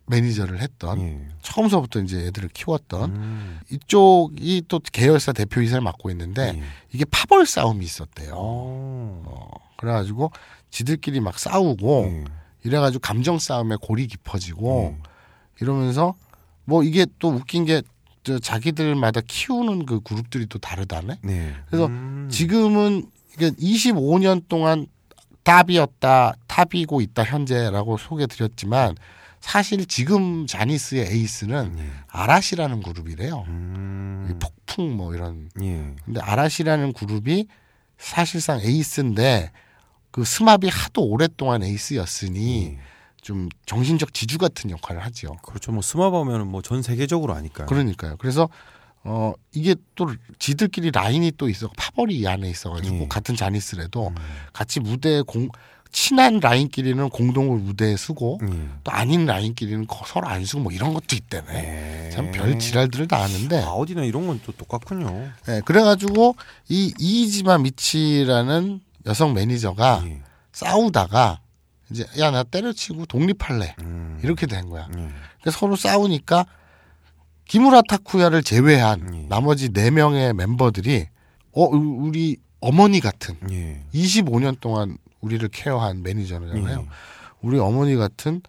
매니저를 했던 예. 처음서부터 이제 애들을 키웠던 음. 이쪽이 또 계열사 대표이사를 맡고 있는데 예. 이게 파벌 싸움이 있었대요. 어. 어, 그래가지고 지들끼리 막 싸우고 예. 이래가지고 감정 싸움에 골이 깊어지고 예. 이러면서 뭐 이게 또 웃긴 게저 자기들마다 키우는 그 그룹들이 또 다르다네. 네. 그래서 음. 지금은 이게 25년 동안 탑이었다, 탑이고 있다 현재라고 소개드렸지만 사실 지금 자니스의 에이스는 예. 아라시라는 그룹이래요. 음. 이 폭풍 뭐 이런. 예. 근데 아라시라는 그룹이 사실상 에이스인데 그 스맙이 하도 오랫동안 에이스였으니 예. 좀 정신적 지주 같은 역할을 하죠. 그렇죠. 뭐 스마 보면은 뭐 전 세계적으로 아니까요. 그러니까요. 그래서 어 이게 또 지들끼리 라인이 또 있어 파벌이 이 안에 있어가지고 예. 같은 자니스래도 음. 같이 무대에 공 친한 라인끼리는 공동을 무대에 쓰고 예. 또 아닌 라인끼리는 거- 서로 안 쓰고 뭐 이런 것도 있다네. 예. 참별 지랄들을 다 하는데. 아우디나 이런 건 또 똑같군요. 예, 그래가지고 이 이이지마 미치라는 여성 매니저가 예. 싸우다가 이제 야 나 때려치고 독립할래 음. 이렇게 된 거야. 예. 그래서 서로 싸우니까 기무라 타쿠야를 제외한 예. 나머지 네 명의 멤버들이 어 우- 우리 어머니 같은 예. 25년 동안 우리를 케어한 매니저잖아요. 예. 우리 어머니 같은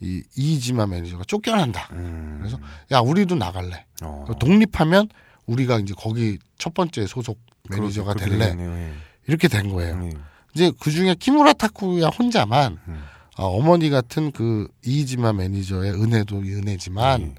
이 이지마 매니저가 쫓겨난다. 음. 그래서 야 우리도 나갈래. 어. 독립하면 우리가 이제 거기 첫 번째 소속 매니저가 그렇게- 그렇게 될래. 예. 이렇게 된 거예요. 예. 이제 그 중에 키무라 타쿠야 혼자만 음. 어, 어머니 같은 그 이이지마 매니저의 은혜도 은혜지만 예.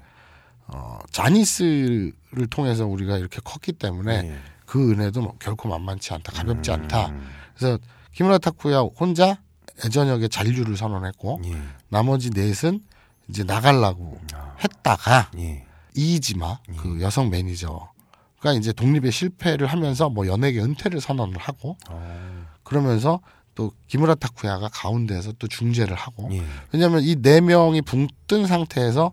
어, 자니스를 통해서 우리가 이렇게 컸기 때문에 예. 그 은혜도 뭐 결코 만만치 않다, 가볍지 않다. 음. 그래서 키무라 타쿠야 혼자 애저녁에 잔류를 선언했고 예. 나머지 넷은 이제 나가려고 아. 했다가 예. 이이지마 그 여성 매니저가 이제 독립에 실패를 하면서 뭐 연예계 은퇴를 선언을 하고 어. 그러면서 또 기무라 타쿠야가 가운데에서 또 중재를 하고 예. 왜냐하면 이 네 명이 붕 뜬 상태에서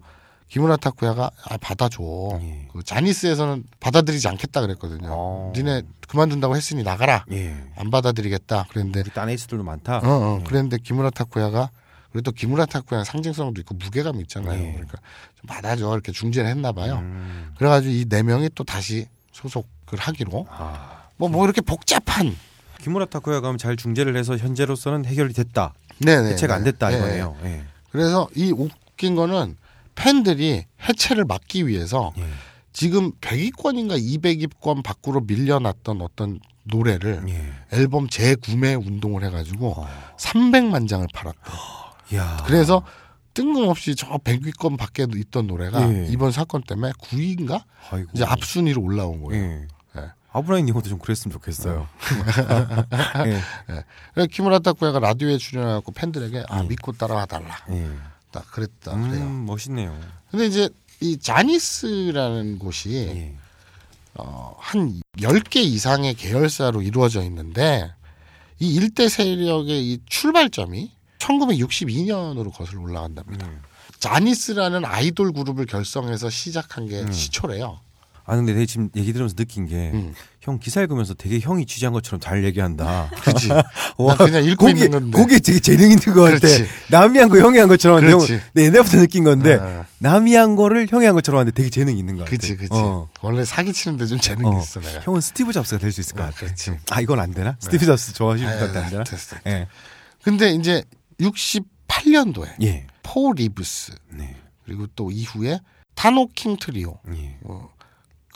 기무라 타쿠야가 아, 받아줘. 예. 그 자니스에서는 받아들이지 않겠다 그랬거든요. 어. 니네 그만둔다고 했으니 나가라. 예. 안 받아들이겠다. 그랬는데 우리 딴 에이스들도 많다. 어, 어 그랬는데 기무라 타쿠야가 그래도 기무라 타쿠야는 상징성도 있고 무게감이 있잖아요. 예. 그러니까 좀 받아줘 이렇게 중재를 했나 봐요. 음. 그래가지고 이 네 명이 또 다시 소속을 하기로 아. 뭐 뭐 이렇게 복잡한 기무라 타쿠야가 잘 중재를 해서 현재로서는 해결이 됐다. 네네 해체가 안 됐다 네. 이거네요. 예. 그래서 이 웃긴 거는 팬들이 해체를 막기 위해서 예. 지금 100위권인가 200위권 밖으로 밀려났던 어떤 노래를 예. 앨범 재구매 운동을 해가지고 어. 300만 장을 팔았대. 야. 그래서 뜬금없이 저 100위권 밖에 있던 노래가 예. 이번 사건 때문에 9위인가 아이고. 이제 앞순위로 올라온 거예요. 예. 예. 아브라인 이것도 좀 그랬으면 좋겠어요. 예. 그래서 키무라 타쿠야가 라디오에 출연해갖고 팬들에게 아 예. 믿고 따라와 달라. 예. 딱 그랬다 그래요. 음, 멋있네요. 근데 이제 이 자니스라는 곳이 예. 어, 한 10개 이상의 계열사로 이루어져 있는데 이 일대 세력의 이 출발점이 1962년으로 거슬러 올라간답니다. 음. 자니스라는 아이돌 그룹을 결성해서 시작한 게 음. 시초래요. 아 근데 내가 지금 얘기 들으면서 느낀 게 형 음. 기사 읽으면서 되게 형이 취재한 것처럼 잘 얘기한다. 그렇지. 와, 난 그냥 읽고 거기, 있는 건데. 거기에 되게 재능 있는 것 같아. 그렇지. 남이 한 거 형이 한 것처럼 그렇지. 내 옛날부터 느낀 건데 어. 남이 한 거를 형이 한 것처럼 하는데 되게 재능이 있는 것 같아. 그치, 그치. 어. 원래 사기 치는데 좀 재능이 어. 있어, 내가. 형은 스티브 잡스가 될 수 있을 것 아, 같아. 그렇지. 아 이건 안 되나? 스티브 잡스 좋아하시는 분 같아 안 되나? 됐어. 예. 근데 이제 68년도에 예. Four Leaves, 네. 그리고 또 이후에 타노킨 트리오. 예. 어, 그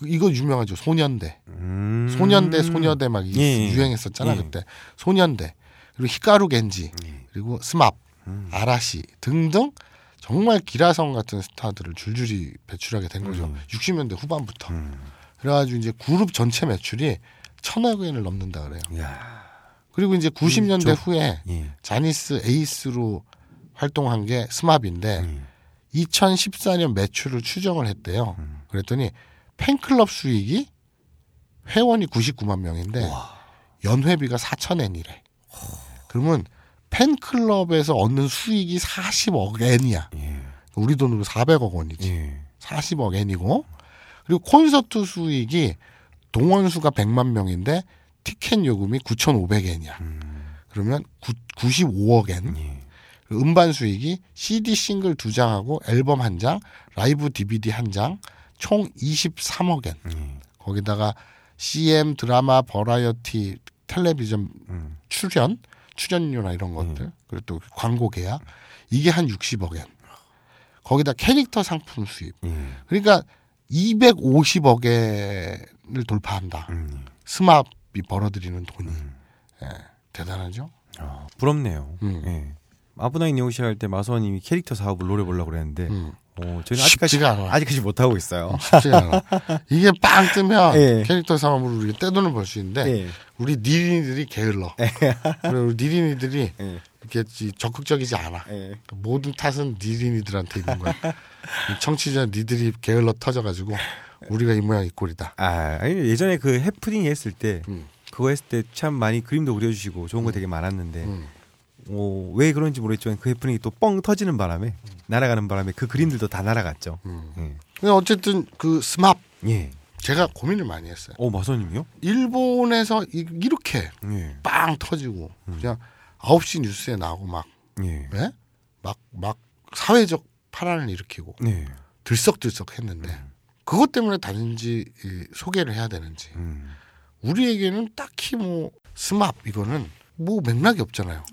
이거 유명하죠. 소년대. 음. 소년대, 소녀대 막 이- 예, 예. 유행했었잖아, 예. 그때. 소년대. 그리고 히카루 겐지. 예. 그리고 SMAP. 음. 아라시 등등 정말 기라성 같은 스타들을 줄줄이 배출하게 된 거죠. 음. 60년대 후반부터. 음. 그래가지고 이제 그룹 전체 매출이 천억 엔을 넘는다 그래요. 야. 그리고 이제 90년대 저- 후에 예. 자니스 에이스로 활동한 게 스마비인데 음. 2014년 매출을 추정을 했대요. 음. 그랬더니 팬클럽 수익이 회원이 99만 명인데 연회비가 4천 엔이래. 그러면 팬클럽에서 얻는 수익이 40억 엔이야. 예. 우리 돈으로 400억 원이지. 예. 40억 엔이고 그리고 콘서트 수익이 동원 수가 100만 명인데 티켓 요금이 9,500엔이야. 음. 그러면 9, 95억 엔. 예. 음반 수익이 CD 싱글 두 장하고 앨범 한 장, 라이브 DVD 한 장, 총 23억 엔. 예. 거기다가 CM 드라마 버라이어티 텔레비전 음. 출연, 출연료나 이런 것들, 그리고 또 광고 계약 이게 한 60억 엔. 거기다 캐릭터 상품 수입. 예. 그러니까 250억 엔을 돌파한다. 음. 스마업이 벌어들이는 돈이 음. 예, 대단하죠. 아, 부럽네요. 음. 예. 마브나인 요시 할때 마수원님이 캐릭터 사업을 노려보려고 그랬는데 음. 어, 저희는 아직까지 않아. 아직까지 못 하고 있어요. 쉽지 않아. 이게 빵 뜨면 예. 캐릭터 상업으로 우리가 떼돈을 벌 수 있는데 예. 우리 니린이들이 게을러. 그리고 우리 니린이들이 예. 이렇게 지- 적극적이지 않아. 예. 모든 탓은 니린이들한테 있는 거야. 이 청취자 니들이 게을러 터져가지고 우리가 이 모양 이 꼴이다. 아, 아니, 예전에 그 해프닝 했을 때 음. 그거 했을 때 참 많이 그림도 그려주시고 좋은 거 되게 많았는데 음. 어, 왜 그런지 모르겠지만 그 해프닝이 또 뻥 터지는 바람에 날아가는 바람에 그 그림들도 다 날아갔죠. 음. 예. 근데 어쨌든 그 스맙 예. 제가 고민을 많이 했어요. 어 마선님이요? 일본에서 이, 이렇게 예. 빵 터지고 그냥 9시 뉴스에 나오고 막 예. 예? 막, 막 사회적 파란을 일으키고 네. 들썩들썩 했는데 그것 때문에 이 소개를 해야 되는지 음. 우리에게는 딱히 뭐 스맙 이거는 뭐 맥락이 없잖아요.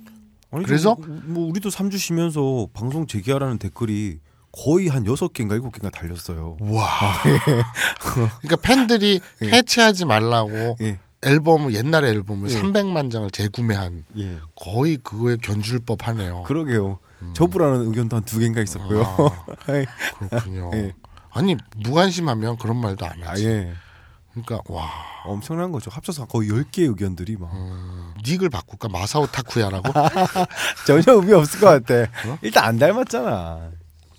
아니, 그래서? 뭐, 뭐 우리도 3주 쉬면서 방송 재개하라는 댓글이 거의 한 여섯 개인가 일곱 개인가 달렸어요. 와. 그러니까 팬들이 해체하지 말라고 예. 앨범을 옛날 앨범을 예. 300만 장을 재구매한 예. 거의 그거에 견줄 법하네요. 그러게요. 저부라는 의견도 한 두 개인가 있었고요. 아, 그렇군요. 예. 아니 무관심하면 그런 말도 안 아, 하지. 예. 그러니까 와 엄청난 거죠. 합쳐서 거의 10개 의견들이 막 닉을 바꿀까 마사오 타쿠야라고 전혀 의미 없을 것 같아. 어? 일단 안 닮았잖아.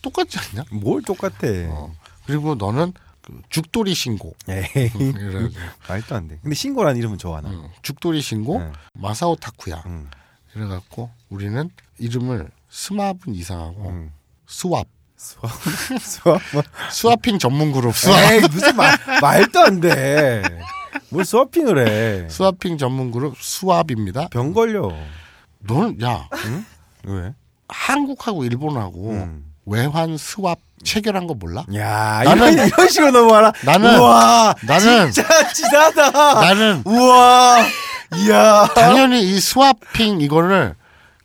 똑같지 않냐? 뭘 똑같아. 어. 그리고 너는 그 죽돌이 신고 에이, 이래가지고 말도 안 돼. 근데 신고라는 이름은 좋아 나. 응, 죽돌이 신고 네. 마사오 타쿠야 응. 이래갖고 우리는 이름을 SMAP은 이상하고 응. 스왑 수학 뭐. 스와핑 전문 그룹 스왑 에이 무슨 말 말도 안 돼. 뭘 스와핑을 해. 스와핑 전문 그룹 스왑입니다. 병 걸려. 너는 야 왜? 한국하고 일본하고 음. 외환 스왑 체결한 거 몰라? 야 나는- 이런 이런 식으로 넘어가라. 나는- 우와 나는 진짜 지사다. 나는 우와 이야. 당연히 이 스와핑 이거를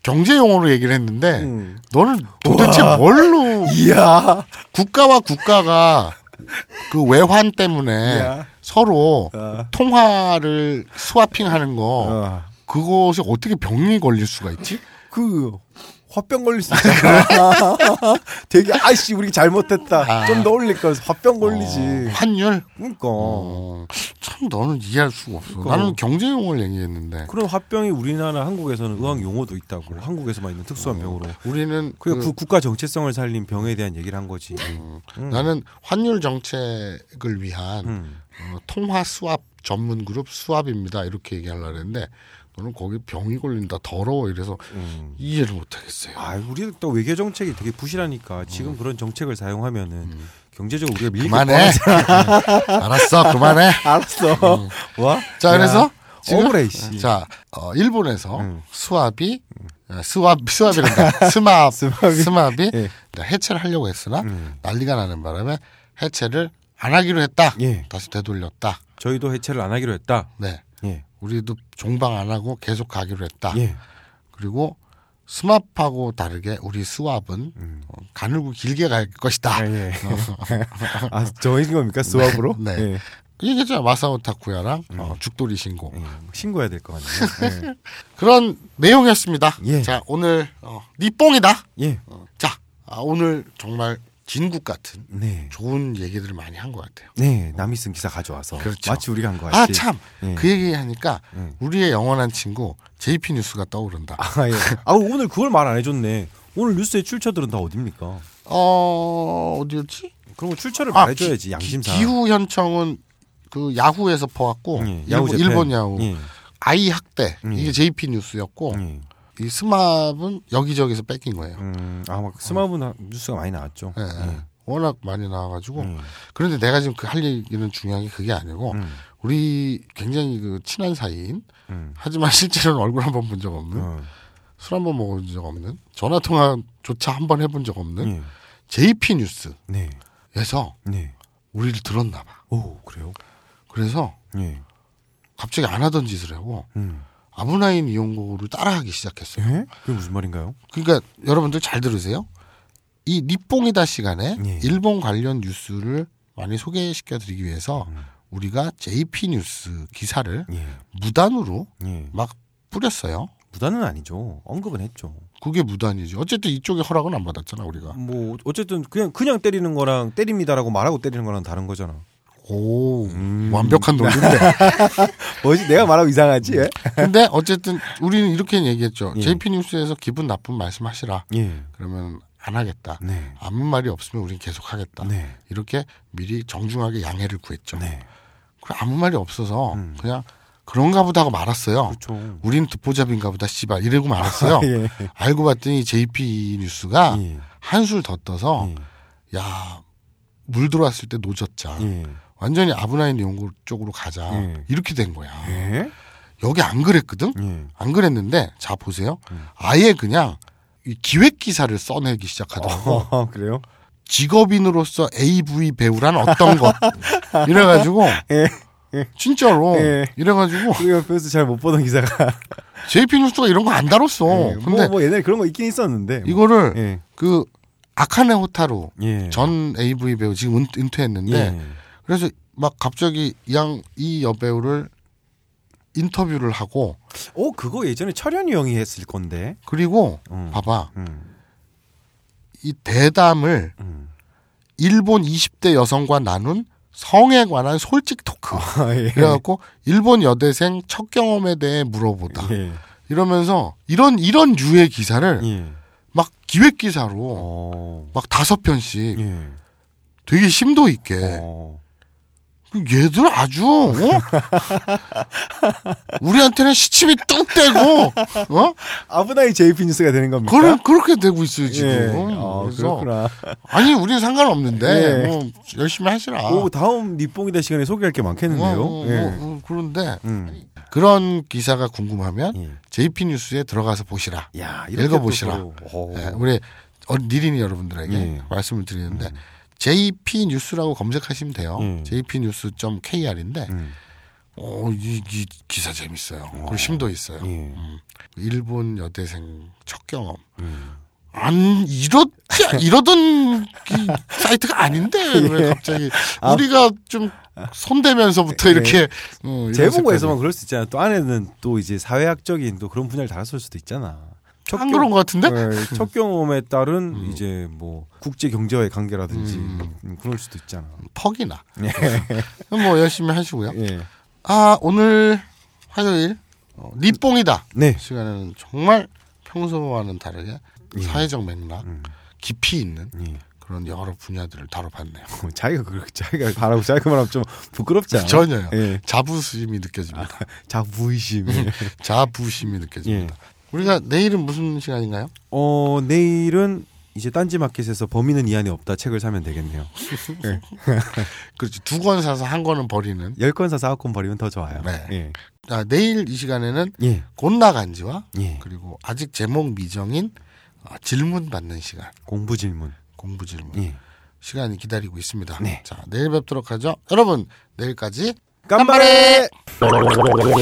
경제 용어로 얘기를 했는데 음. 너는 도대체 뭘로 이야. 국가와 국가가 그 외환 때문에 야. 서로 어. 통화를 스와핑하는 거 어. 그것이 어떻게 병이 걸릴 수가 있지? 그 화병 걸릴 수 있잖아. 되게 아이씨 우리 잘못했다. 아. 좀더 올릴 걸 화병 걸리지. 어, 환율? 그러니까 어, 참 너는 이해할 수가 없어. 그러니까. 나는 경제 용어를 얘기했는데 그런 화병이 우리나라 한국에서는 의학 용어도 있다고. 한국에서만 있는 특수한 병으로. 우리는 그, 구- 국가 정체성을 살린 병에 대한 얘기를 한 거지. 음. 나는 환율 정책을 위한 음. 어, 통화 수압 전문 그룹 수압입니다. 이렇게 얘기하려고 했는데 너는 거기 병이 걸린다 더러워 이래서 음. 이해를 못 하겠어요. 아, 우리 또 외교 정책이 되게 부실하니까 지금 그런 정책을 사용하면은 경제적으로 우리가 밀릴 게 그만해. 알았어, 그만해. 알았어. 와. 자, 그래서 지금 억울해, 씨. 자, 어, 일본에서 음. 수압이 어, 수압 수압이란다. 스마압 스마압이? 스마압이 예. 해체를 하려고 했으나 음. 난리가 나는 바람에 해체를 안 하기로 했다. 예. 다시 되돌렸다. 저희도 해체를 안 하기로 했다. 네. 예. 우리도 종방 안 하고 계속 가기로 했다. 예. 그리고 스마프하고 다르게 우리 수압은 음. 어, 가늘고 길게 갈 것이다. 아, 예. 아, 정해진 겁니까? 수압으로? 네. 예. 얘기했잖아 마사오 타쿠야랑 어, 죽돌이 신고 예, 신고해야 될 것 같네요. 그런 내용이었습니다. 예. 자 오늘 어, 니뽕이다. 예. 예. 자 아, 오늘 정말 진국 같은 네. 좋은 얘기들을 많이 한 것 같아요. 네, 남이 쓴 기사 가져와서 그렇죠. 마치 우리가 한거 같이. 아참그 예. 얘기 하니까 예. 우리의 영원한 친구 JP 뉴스가 떠오른다. 아, 예. 아, 오늘 그걸 말 안 해줬네. 오늘 뉴스의 출처들은 다 어딥니까? 어 어디였지? 거 출처를 아, 말해줘야지 기- 양심상. 기후 현청은 그 야후에서 퍼왔고 예, 일본, Japan. 일본 야후 예. 아이 학대 음. 이게 JP 뉴스였고 예. 이 SMAP은 여기저기서 베낀 거예요. 음, 아, 막 SMAP 나- 뉴스가 많이 나왔죠. 예, 예. 예. 워낙 많이 나와가지고 예. 그런데 내가 지금 그 할 얘기는 중요한 게 그게 아니고 음, 우리 굉장히 그 친한 사이인 음. 하지만 실제로는 얼굴 한 번 본 적 없는 어, 술한 번 먹어본 적 없는 전화 통화조차 한 번 해본 적 없는 예. JP 뉴스에서 네. 네. 우리를 들었나 봐. 오, 그래요? 그래서 예. 갑자기 안 하던 짓을 하고 음. 아브나인 이용고를 따라하기 시작했어요. 예? 그게 무슨 말인가요? 그러니까 여러분들 잘 들으세요. 이 니뽕이다 시간에 예. 일본 관련 뉴스를 많이 소개시켜 드리기 위해서 음. 우리가 JP 뉴스 기사를 예. 무단으로 예. 막 뿌렸어요. 무단은 아니죠. 언급은 했죠. 그게 무단이지. 어쨌든 이쪽에 허락은 안 받았잖아 우리가. 뭐 어쨌든 그냥 그냥 때리는 거랑 때립니다라고 말하고 때리는 거랑 다른 거잖아. 오 음. 완벽한 논리인데. 뭐지? 내가 말하고 이상하지? 예? 근데 어쨌든 우리는 이렇게 얘기했죠. 예. JP 뉴스에서 기분 나쁜 말씀하시라. 예. 그러면 안 하겠다. 네. 아무 말이 없으면 우린 계속 하겠다. 네. 이렇게 미리 정중하게 양해를 구했죠. 네. 그래 아무 말이 없어서 음. 그냥 그런가 보다 하고 말았어요. 그렇죠. 우린 듣보잡인가 보다 씨발 이러고 말았어요. 예. 알고 봤더니 JP 뉴스가 예. 한술 더 떠서 예. 야물 들어왔을 때 노졌자. 예. 완전히 아브나인 연구 쪽으로 가자. 예. 이렇게 된 거야. 예. 여기 안 그랬거든? 예. 안 그랬는데 자 보세요. 음. 아예 그냥 이 기획 기사를 써내기 시작하더라고. 어, 그래요? 직업인으로서 AV 배우란 어떤 것 이래가지고 예. 예. 진짜로 예. 이래가지고 우리가 옆에서 잘 못 보던 기사가. JP 뉴스가 이런 거 안 다뤘어. 예. 근데 뭐, 뭐 옛날에 그런 거 있긴 있었는데. 뭐. 이거를 예. 그 아카네 호타루 예. 전 AV 배우 지금 은, 은퇴했는데 예. 그래서 막 갑자기 양 이 여배우를 인터뷰를 하고 어, 그거 예전에 철현이 형이 했을 건데. 그리고 음. 봐봐 음. 이 대담을 음. 일본 20대 여성과 나눈 성에 관한 솔직 토크 아, 예. 그래갖고 일본 여대생 첫 경험에 대해 물어보다 예. 이러면서 이런 이런 류의 기사를 예. 막 기획 기사로 어. 막 다섯 편씩 예. 되게 심도 있게 어. 그 얘들 아주 어? 우리한테는 시침이 뚝 떼고 어 아브나이 JP 뉴스가 되는 겁니까? 그런 그렇게 되고 있어요 지금 예. 아, 그래서 그렇구나. 아니 우리는 상관없는데 예. 뭐 열심히 하시라 오, 다음 니뽕이다 시간에 소개할 게 많겠는데요. 어, 어, 예. 어, 어, 그런데 음. 그런 기사가 궁금하면 예. JP 뉴스에 들어가서 보시라 야, 읽어보시라. 예, 우리 어, 니린이 여러분들에게 예. 말씀을 드리는데 JP 뉴스라고 검색하시면 돼요. 예. JP 뉴스.kr인데 음. 어, 이, 이 기사 재밌어요. 그리고 심도 있어요. 예. 일본 여대생 첫 경험. 음. 안 이렇 이러던 이 사이트가 아닌데 왜 갑자기 아. 우리가 좀 손대면서부터 예. 이렇게 어, 제목에서만 그럴 수 있잖아. 또 안에는 또 이제 사회학적인 또 그런 분야를 달았을 수도 있잖아. 첫안 경- 그런 것 같은데? 네, 첫 경험에 따른 이제 뭐 국제 경제와의 관계라든지 음. 음, 그럴 수도 있잖아. 퍽이나. 예. 뭐 열심히 하시고요. 예. 아 오늘 화요일 어, 니뽕이다 네. 시간에는 정말 평소와는 다르게 예. 사회적 맥락, 음. 깊이 있는 예. 그런 여러 분야들을 다뤄봤네요. 뭐 자기가 그 자기가 말하고 자기가 말하면 좀 부끄럽지 않아? 전혀요. 예. 자부심이 느껴집니다. 자부의심. 자부심이 느껴집니다. 예. 우리가 내일은 무슨 시간인가요? 어 내일은 이제 딴지마켓에서 범인은 이 안에 없다 책을 사면 되겠네요. 그렇지 두권 사서 한 권은 버리는. 열 권 사서 아홉 권 버리면 더 좋아요. 네. 예. 아, 내일 이 시간에는 예. 곤나 간지와 예. 그리고 아직 제목 미정인 아, 질문 받는 시간, 공부 질문. 공부 질문 예. 시간이 기다리고 있습니다. 네. 자 내일 뵙도록 하죠. 여러분 내일까지 깜바레. 깜바레!